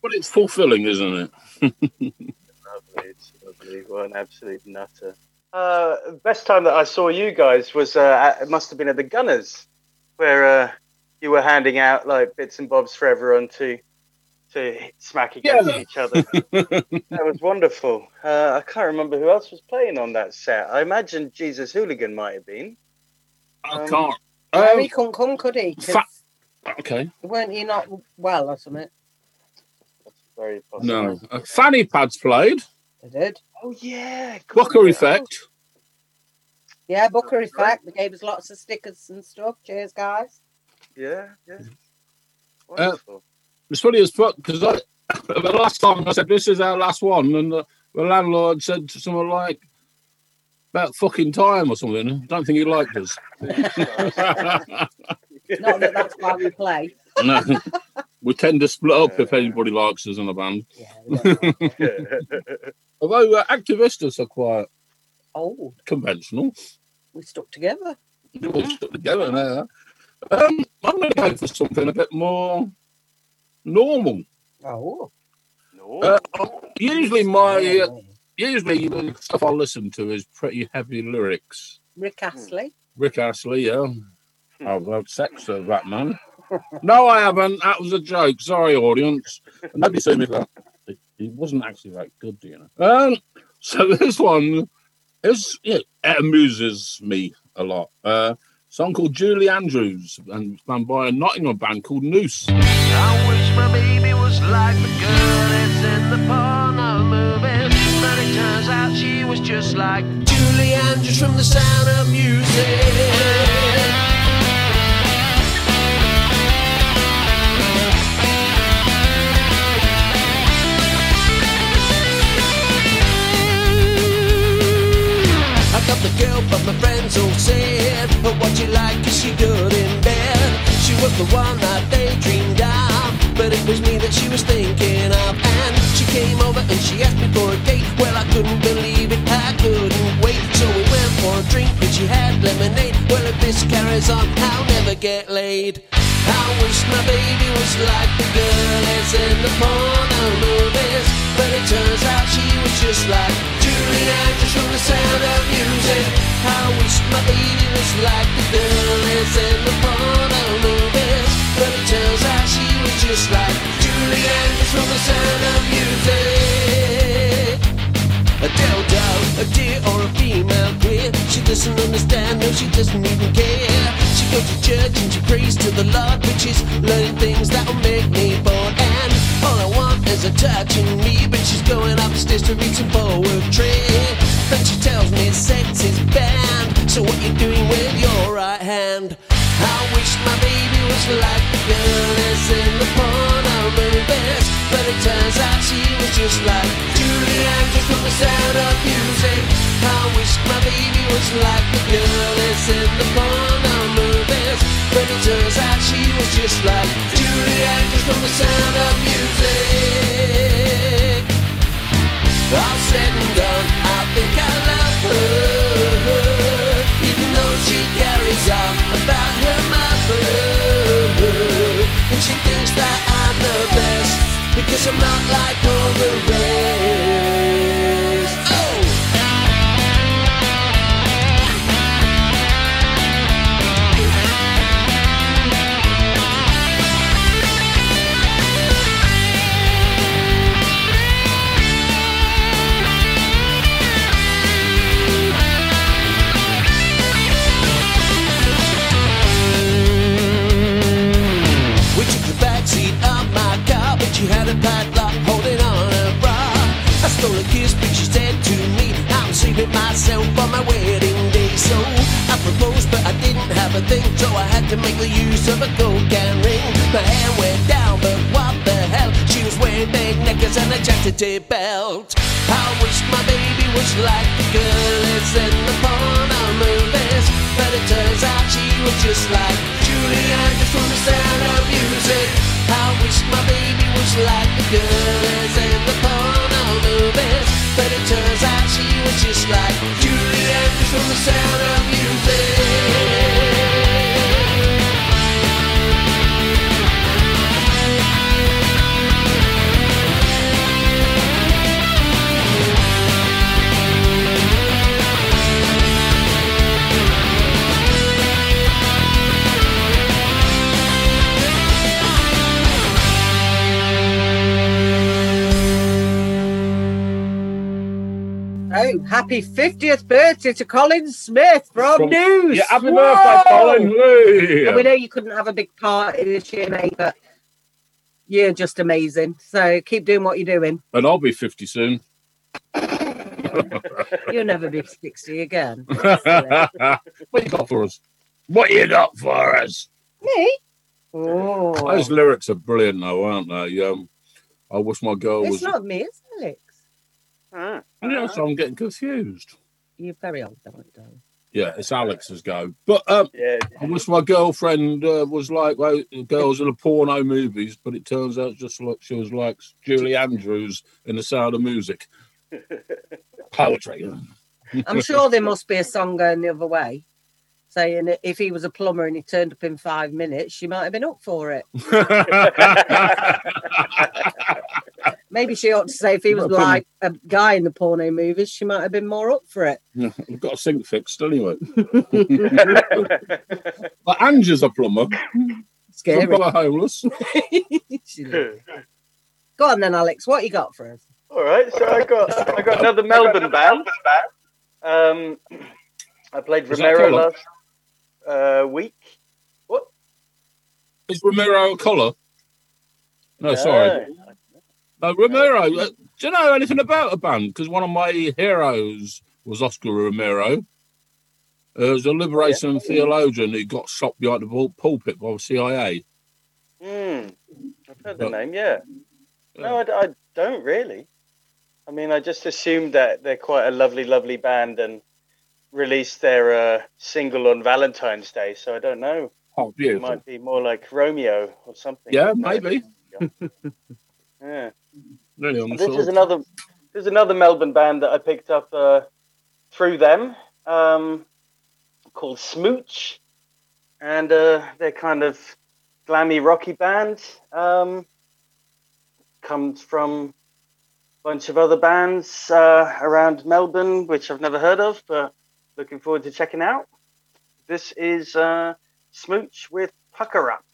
But it's fulfilling, isn't it? Lovely, it's lovely. What an absolute nutter. Uh, best time that I saw you guys was uh, at, it must have been at the Gunners, where uh, you were handing out like bits and bobs for everyone to to smack against Yeah. each other. that was wonderful. Uh, I can't remember who else was playing on that set. I imagine Jesus Hooligan might have been. I Um, can't. No, Um, he couldn't come, could he? 'Cause fa- okay. weren't he not well or something? Very possible. No. Uh, Fanny Pads played. They did. Oh yeah. Booker Effect. Yeah, Booker Effect. They gave us lots of stickers and stuff. Cheers, guys. Yeah, yeah. Uh, Wonderful. It's funny as fuck because the last time I said this is our last one, and the, the landlord said something like about fucking time or something. I don't think he liked us. Not that that's why we play. no, we tend to split up if anybody likes us in a band. Although uh, activistas are quite old, conventional. we stuck together. We all stuck together now. Um, I'm going to go for something a bit more normal. Oh, Uh, usually, my uh, usually the stuff I listen to is pretty heavy lyrics. Rick Astley. Rick Astley, yeah. I've had sex with that man. No, I haven't. That was a joke. Sorry, audience. Nobody see me for that. He- He wasn't actually that good, do you know? Um, so this one is yeah, it amuses me a lot. Uh, song called Julie Andrews, and it's done by a Nottingham band called Noose. My baby was like the girl that's in the porno movies. But it turns out she was just like Julie Andrews from the sound of music. I got the girl, but my friends all said, But what you like is she good in bed. She was the one that they dreamed of, but it was me that she was thinking of. And she came over and she asked me for a date. Well, I couldn't believe it, I couldn't wait. So we went for a drink and she had lemonade. Well, if this carries on, I'll never get laid. I wish my baby was like the girl that's in the porno movies. But it turns out she was just like Julie Andrews from the sound of music. I wish my baby was like the girl that's in the porno movies. But it turns out she just like Julie Andrews from the sound of music. A dildo, a deer or a female queer. She doesn't understand, no, she doesn't even care. She goes to church and she prays to the Lord, which is learning things that'll make me bored. Is touching me, but she's going upstairs to read some poetry. But she tells me sex is banned. So what you doing with your right hand? I wish my baby was like the girl that's in the porno movies, but it turns out she was just like Julie Andrews from the sound of music. I wish my baby was like the girl that's in the porno movies, but it turns out she was just like Julie Andrews from the sound of music. All said and done, I think I love her, even though she carries on about because I'm not like all the rest. She had a padlock holding on her bra. I stole a kiss, but she said to me, I'm saving myself for my wedding day. So I proposed, but I didn't have a thing, so I had to make the use of a gold can ring. My hair went down, but what the hell? She was wearing big knickers and a chastity belt. I wish my baby was like the girl that's in the porno movies, but it turns out she was just like Julie just from the sound of music. I wish my baby was like the girl in the porno movies, but it turns out she was just like Julie Andrews from the sound of music. Happy 50th birthday to Colin Smith from, From- News. Yeah, happy birthday, Colin. And we know you couldn't have a big party this year, mate, but you're just amazing. So keep doing what you're doing. And I'll be 50 soon. You'll never be 60 again. what you got for us? What you got for us? Me? Oh, Those lyrics are brilliant, though, aren't they? Um, I wish my girl it's was. not me, it's Alex. Yeah, so I'm getting confused. You're very old, don't you? Yeah, it's Alex's go. But um, Yeah. I wish my girlfriend uh, was like like girls in the porno movies, but it turns out just like she was like Julie Andrews in The Sound of Music. Poetry. I'm sure there must be a song going the other way, saying that if he was a plumber and he turned up in five minutes, she might have been up for it. Maybe she ought to say if he was like a guy in the porno movies, she might have been more up for it. I've got a sink fixed anyway. but Angie's a plumber. Scary. Some are homeless. Go on then, Alex. What you got for us? All right, so I got I got another Melbourne band. Um, I played Romero last uh, week. Is Ramiro a collar? No, sorry. No, Ramiro. uh, do you know anything about a band? Because one of my heroes was Oscar Romero. Uh, was a liberation theologian who got shot behind the pul- pulpit by the CIA. Hmm, I've heard the name. Yeah. No, I don't really. I mean, I just assumed that they're quite a lovely, lovely band and released their uh, single on Valentine's Day. So I don't know. Oh, It beautiful. might be more like Romeo or something. Yeah, maybe. Yeah. Really And this is another. There's another Melbourne band that I picked up uh, through them, um, called Smooch, and uh, they're kind of glammy rocky band. Um, comes from a bunch of other bands uh, around Melbourne, which I've never heard of, but looking forward to checking out. This is uh, Smooch with Pucker Up.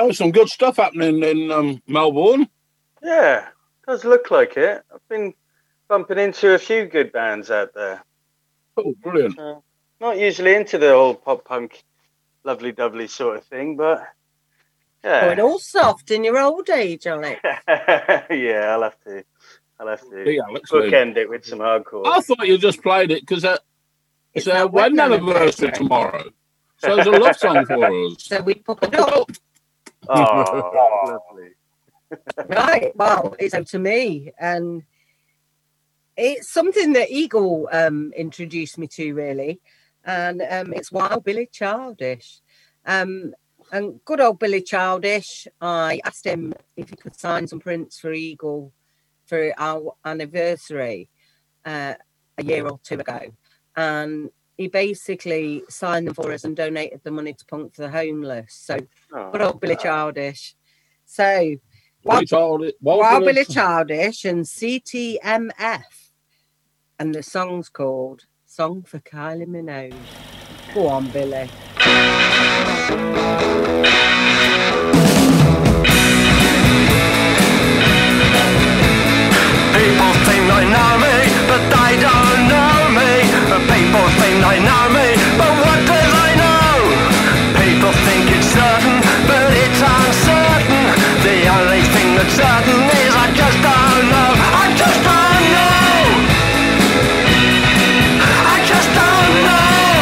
Seems there's some good stuff happening in um, Melbourne. Yeah, does look like it. I've been bumping into a few good bands out there. Oh, brilliant. Uh, not usually into the old pop punk, lovely dovely sort of thing, but Going yeah, all soft in your old age, Alex. yeah, I'll have to, I'll have to Yeah, Alex Lee. bookend it with some hardcore. I thought you just played it because uh, it's our wedding anniversary tomorrow. So it's a love song for us. So we put it up. Oh, lovely. right. Well, it's up to me, and it's something that Eagle um, introduced me to, really, and um, it's Wild Billy Childish. Um, and good old Billy Childish, I asked him if he could sign some prints for Eagle for our anniversary uh, a year or two ago, and he basically signed them for us and donated the money to Punk for the Homeless. So Oh, good old Billy Childish. So Billy Childish- Wild Wild Billy- Billy Childish and CTMF. And the song's called Song for Kylie Minogue. Go on, Billy. People think they know me, but they don't know me. People think they know me, but what do they know? People think it's certain, but it's uncertain. The only thing that's certain is I just don't know. I just don't know. I just don't know.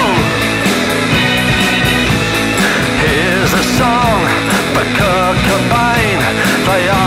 Here's a song for Kurt Cobain. They asked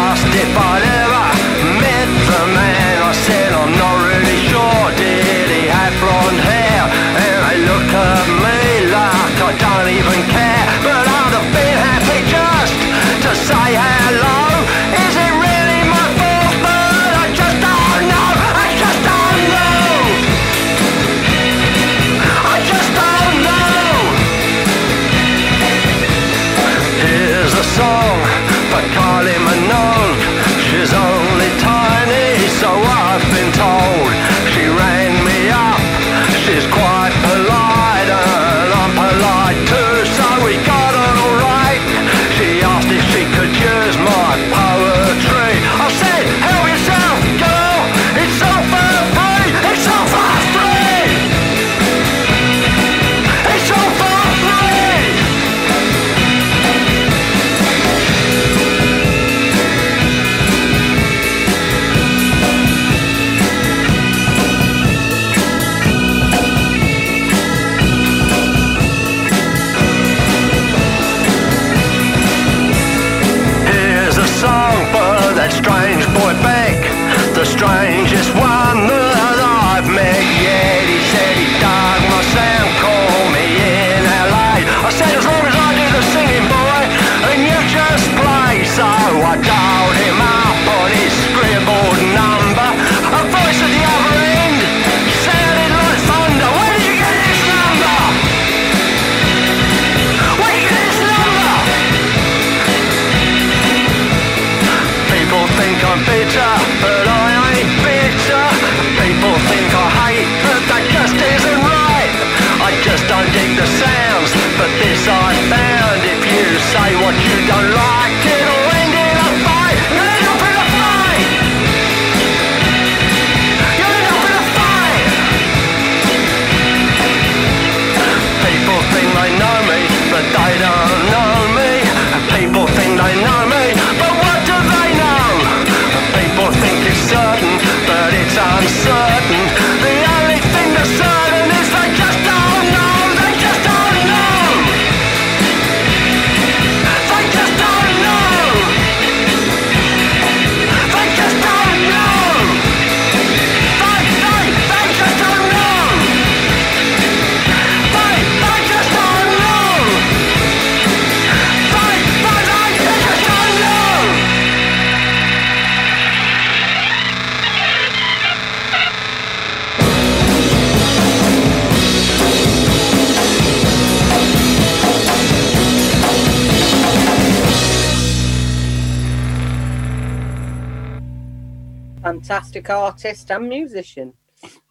Artist and musician,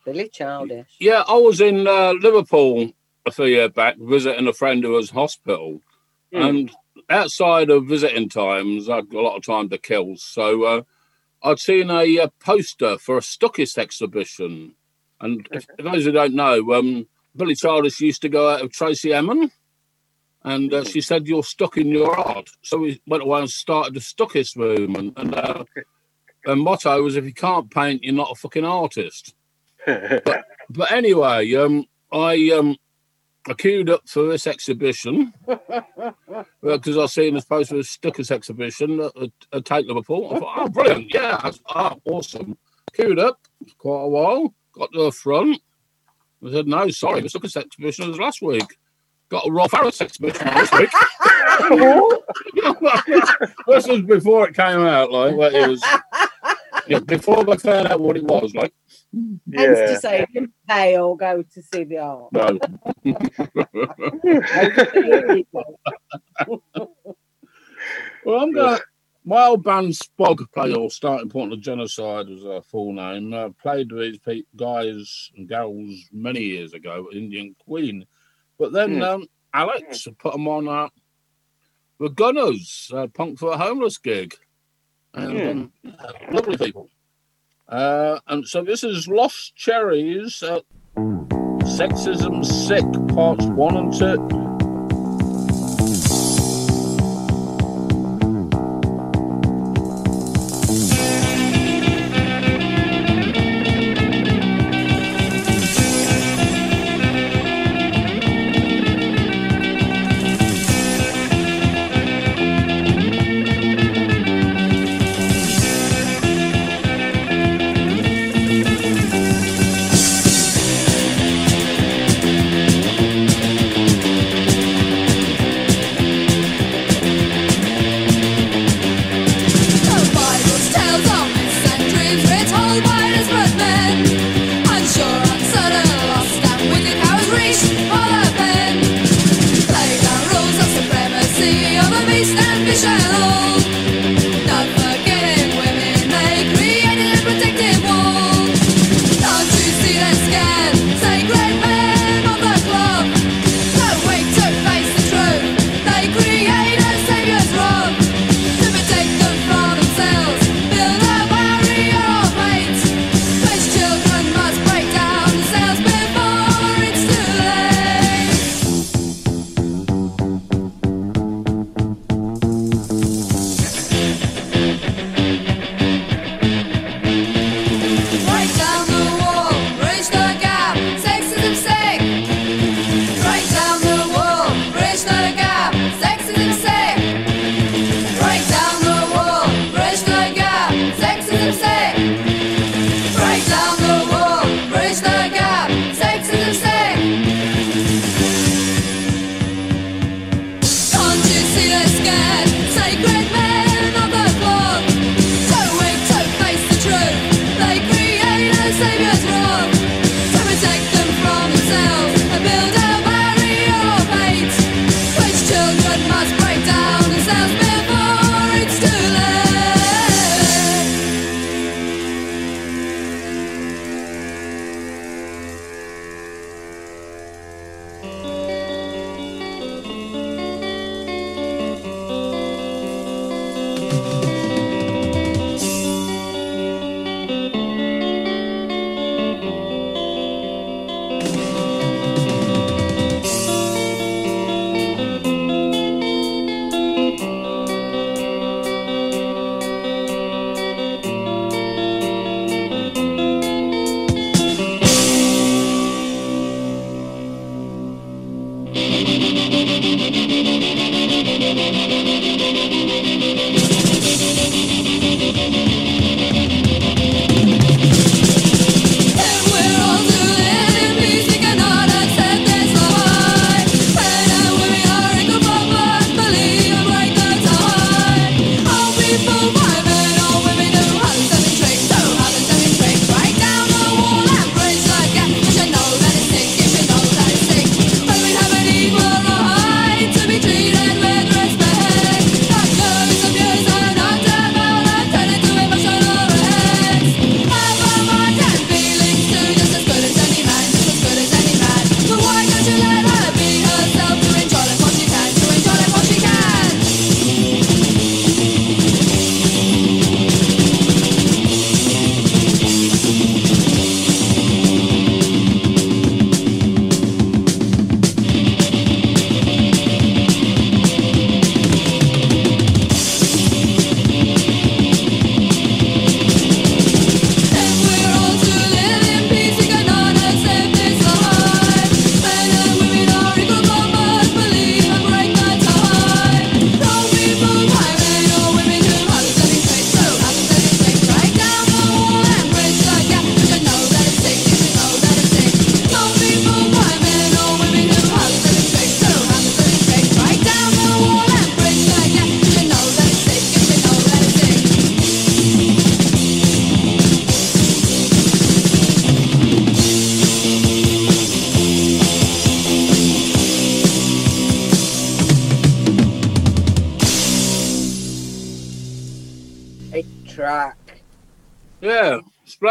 Billy Childish. Yeah, I was in uh, Liverpool a few years back visiting a friend who was hospital, Hmm. and outside of visiting times, I'd got a lot of time to kill. So uh, I'd seen a, uh poster for a Stuckist exhibition. And if, for those who don't know, um, Billy Childish used to go out of Tracey Emin. And uh, she said, You're stuck in your art. So we went away and started the Stuckist movement. And the motto was, If you can't paint, you're not a fucking artist. but, but anyway, um, I um, I queued up for this exhibition because I seen this poster for a Stuckist exhibition at, at, at Tate Liverpool. I thought, oh, brilliant. Yeah, that's oh, awesome. Queued up for quite a while, got to the front. I said, no, sorry, the Stuckist exhibition was last week. Got a Rolf Harris exhibition this week. this was before it came out, like, it was yeah, before they found out what it was, like. Hence to say, you can pay or go to see the art. No. well, I'm going. to My old band Spog play or starting point of genocide was a full name. Uh, played with these guys and girls many years ago Indian Queen, but then Hmm. um, Alex put them on uh, the Gunners uh, Punk for a Homeless gig, and um, yeah, lovely people. Uh, and so this is Lost Cherries, uh, Sexism Sick, parts one and two.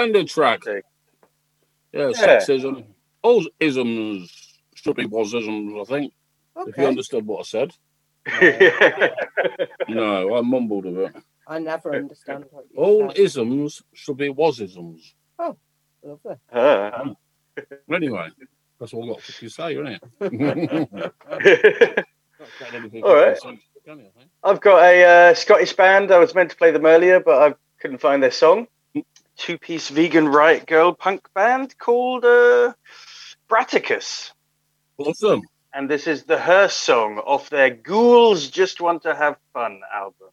Splendid track. Yeah, Yeah. sexism. All isms should be was isms, I think. If you understood what I said. No, I mumbled a bit. I never understand what you All said. isms should be was isms. Oh, lovely. Ah. Anyway, that's all I've got to say, isn't it? All right. I've got a uh, Scottish band. I was meant to play them earlier, but I couldn't find their song. Two piece vegan riot girl punk band called uh, Bratakus. Awesome. And this is the Her song off their Ghouls Just Want to Have Fun album.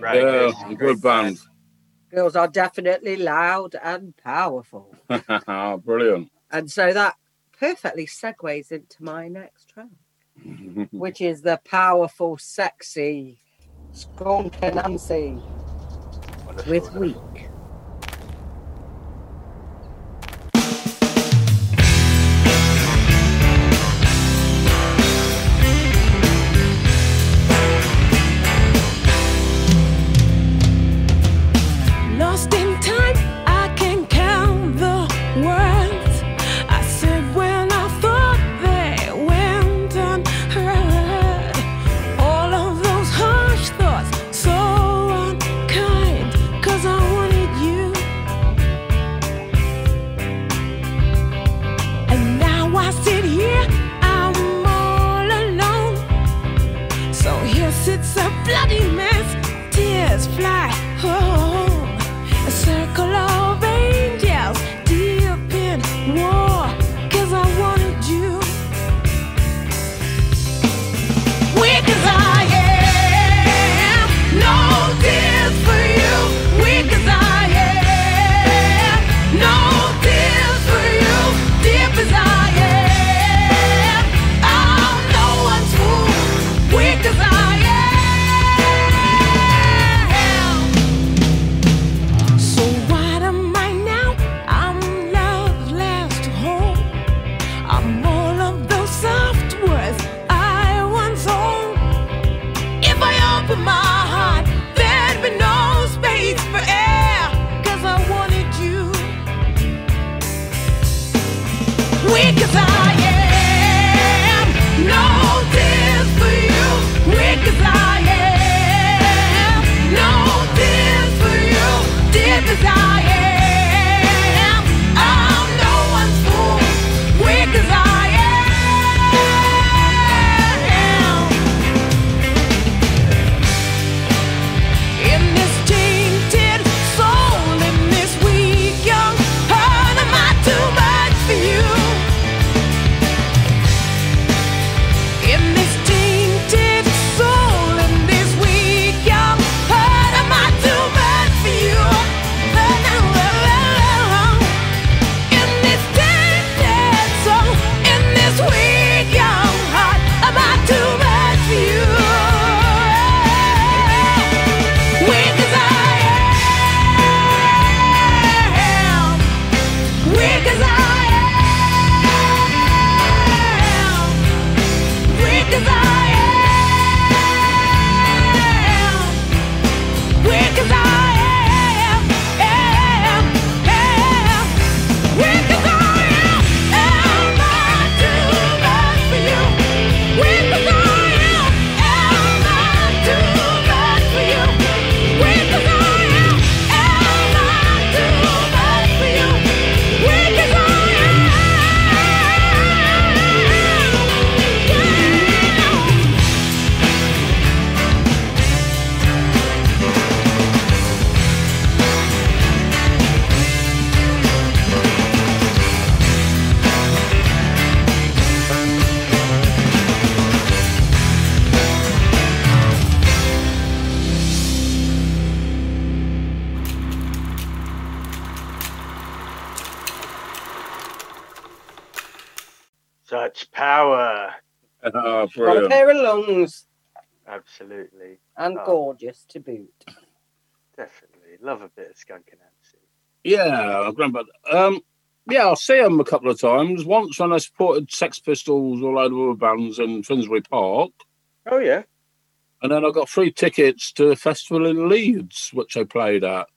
There you. Yeah, Bratakus. a good band. Girls are definitely loud and powerful. Brilliant. And so that perfectly segues into my next track, which is the powerful, sexy Skunk Anansie with Weak. Brilliant. pair of lungs Absolutely. and Oh. gorgeous to boot. Definitely. Love a bit of Skunk Anansie. Yeah, grandpa. Um, yeah, I'll see them a couple of times. Once when I supported Sex Pistols all over load of other bands in Finsbury Park, Oh, yeah. and then I got free tickets to a festival in Leeds, which I played at.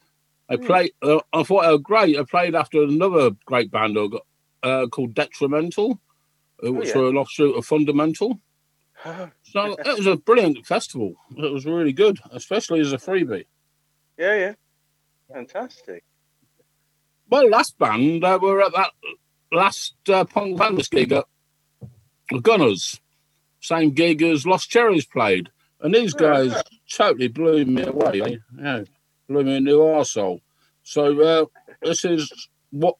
I Hmm. played. Uh, I thought they were great. I played after another great band I got, uh, called Detrimental, uh, which Oh, yeah. were an offshoot of Fundamental. So it was a brilliant festival. It was really good, especially as a freebie. Yeah, yeah. Fantastic. My last band, uh, were at that last uh, Punk Bandits gig at Gunners, same gig as Lost Cherries played, and these guys totally blew me away. eh? Yeah, blew me into arsehole. So uh, this is what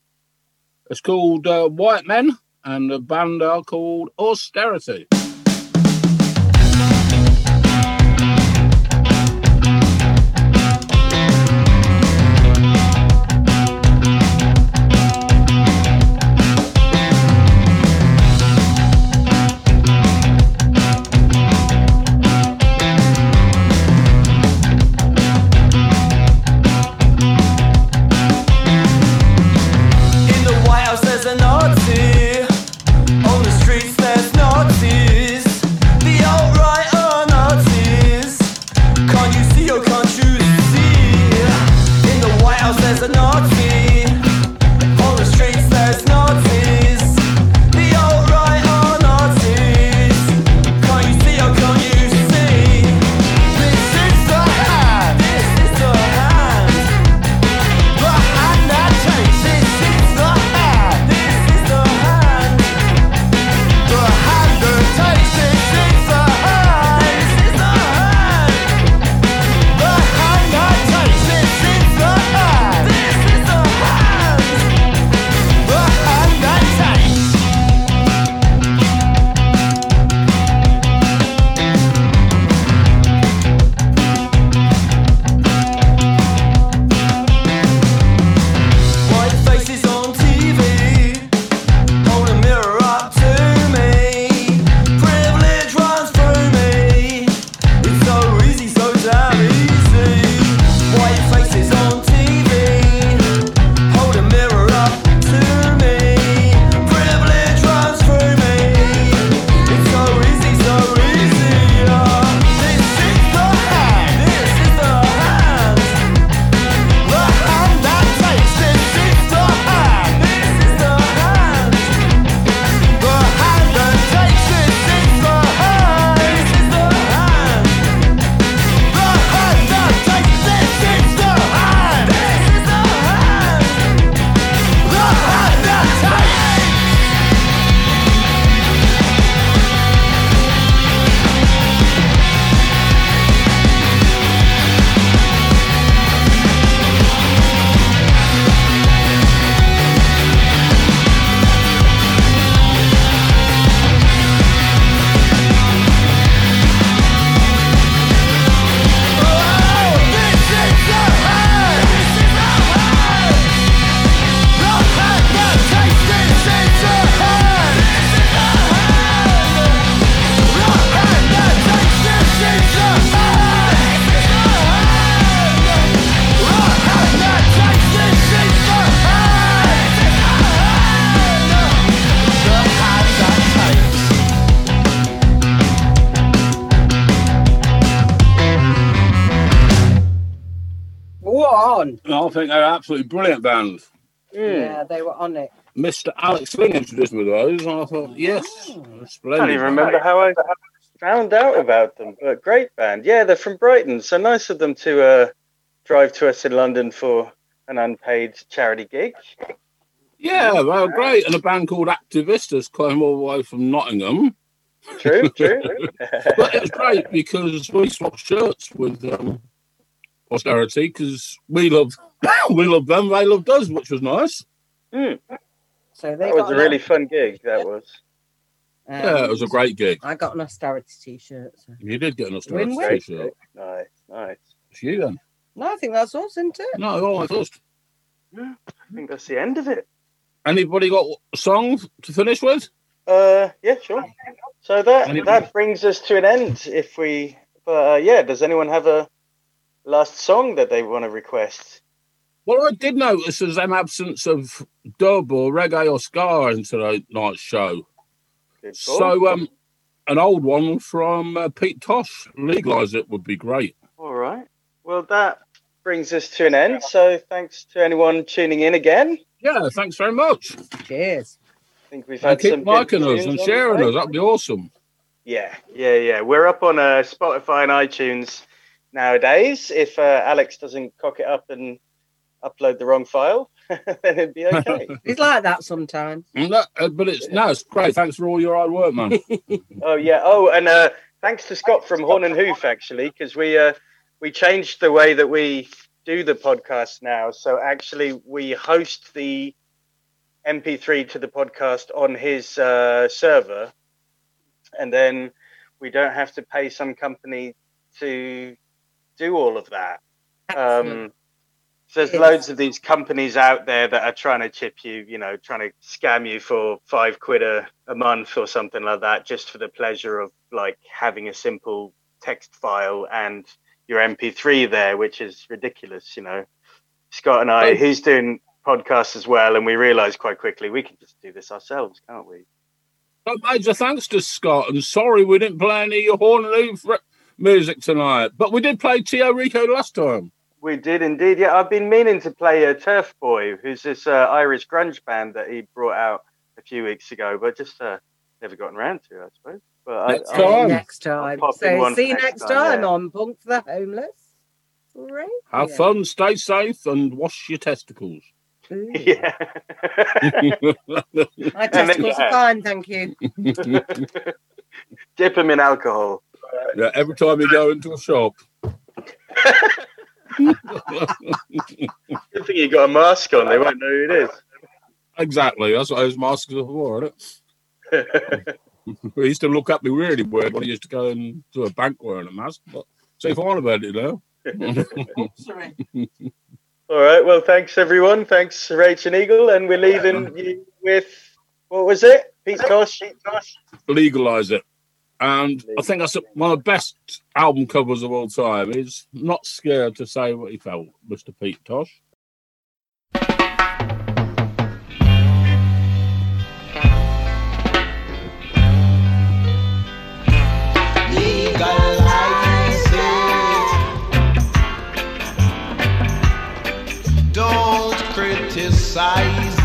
it's called uh, White Men, and the band are called Austerity. Absolutely brilliant band. Yeah, they were on it. Mr. Alex Sling introduced me to those, and I thought, yes, I splendid. can't even remember how I found out about them, but great band. Yeah, they're from Brighton, so nice of them to uh, drive to us in London for an unpaid charity gig. Yeah, they were great. And a band called Activistas came all the way from Nottingham. True, true. but it was great because we swapped shirts with um, Austerity because we loved we loved them, they loved us, which was nice. Mm. So they That was a an- really fun gig. That was. um, yeah, it was a great gig. I got an austerity t-shirt. So. You did get an Austerity Win-win. t-shirt. Nice, nice. It's you then. No, I think that's us, isn't it? No, all I thought. I think that's the end of it. Anybody got a song to finish with? Uh, yeah, sure. So that Any- that brings us to an end. If we, but uh, yeah, does anyone have a last song that they want to request? Well, I did notice there's an absence of dub or reggae or ska in tonight's show. call. So, um, an old one from uh, Pete Tosh, Legalise It would be great. All right. Well, that brings us to an end. So thanks to anyone tuning in again. Yeah, thanks very much. Cheers. I think we've And had keep some good liking us and sharing us. That'd be awesome. Yeah, yeah, yeah. We're up on uh, Spotify and iTunes nowadays. If uh, Alex doesn't cock it up and upload the wrong file, then it'd be okay. It's like that sometimes. No, uh, but it's no, it's great. Thanks for all your hard work, man. oh yeah. Oh, and uh, thanks to Scott from Horn and Hoof actually, because we uh, we changed the way that we do the podcast now. So actually, we host the MP3 to the podcast on his uh, server, and then we don't have to pay some company to do all of that. Um, so there's Yes. loads of these companies out there that are trying to chip you, you know, trying to scam you for five quid a, a month or something like that, just for the pleasure of like having a simple text file and your MP3 there, which is ridiculous, you know. Scott and I, he's doing podcasts as well, and we realized quite quickly we can just do this ourselves, can't we? But major thanks to Scott, and sorry we didn't play any of your Horn and Hoof music tonight, but we did play Tio Rico last time. We did indeed. Yeah, I've been meaning to play uh, Turf Boy, who's this uh, Irish grunge band that he brought out a few weeks ago, but just uh, never gotten around to, I suppose. But Next I, time. I'll, Next I'll time. So see you next time yeah. on Punk for the Homeless. Great. Have fun, stay safe, and wash your testicles. Yeah. My testicles are fine, thank you. Dip them in alcohol. yeah, every time you go into a shop. Good thing you got a mask on; they won't know who it is. Exactly. That's what those masks are for, isn't it? he used to look at me really weird when I used to go into a bank wearing a mask, but say fine about it now. All right. Well, thanks everyone. Thanks, Rach and Eagle, and we're leaving you with what was it? Pete Tosh. Legalize it. And I think that's one of the best album covers of all time. He's not scared to say what he felt, Mr. Pete Tosh. Legalize it. Don't criticize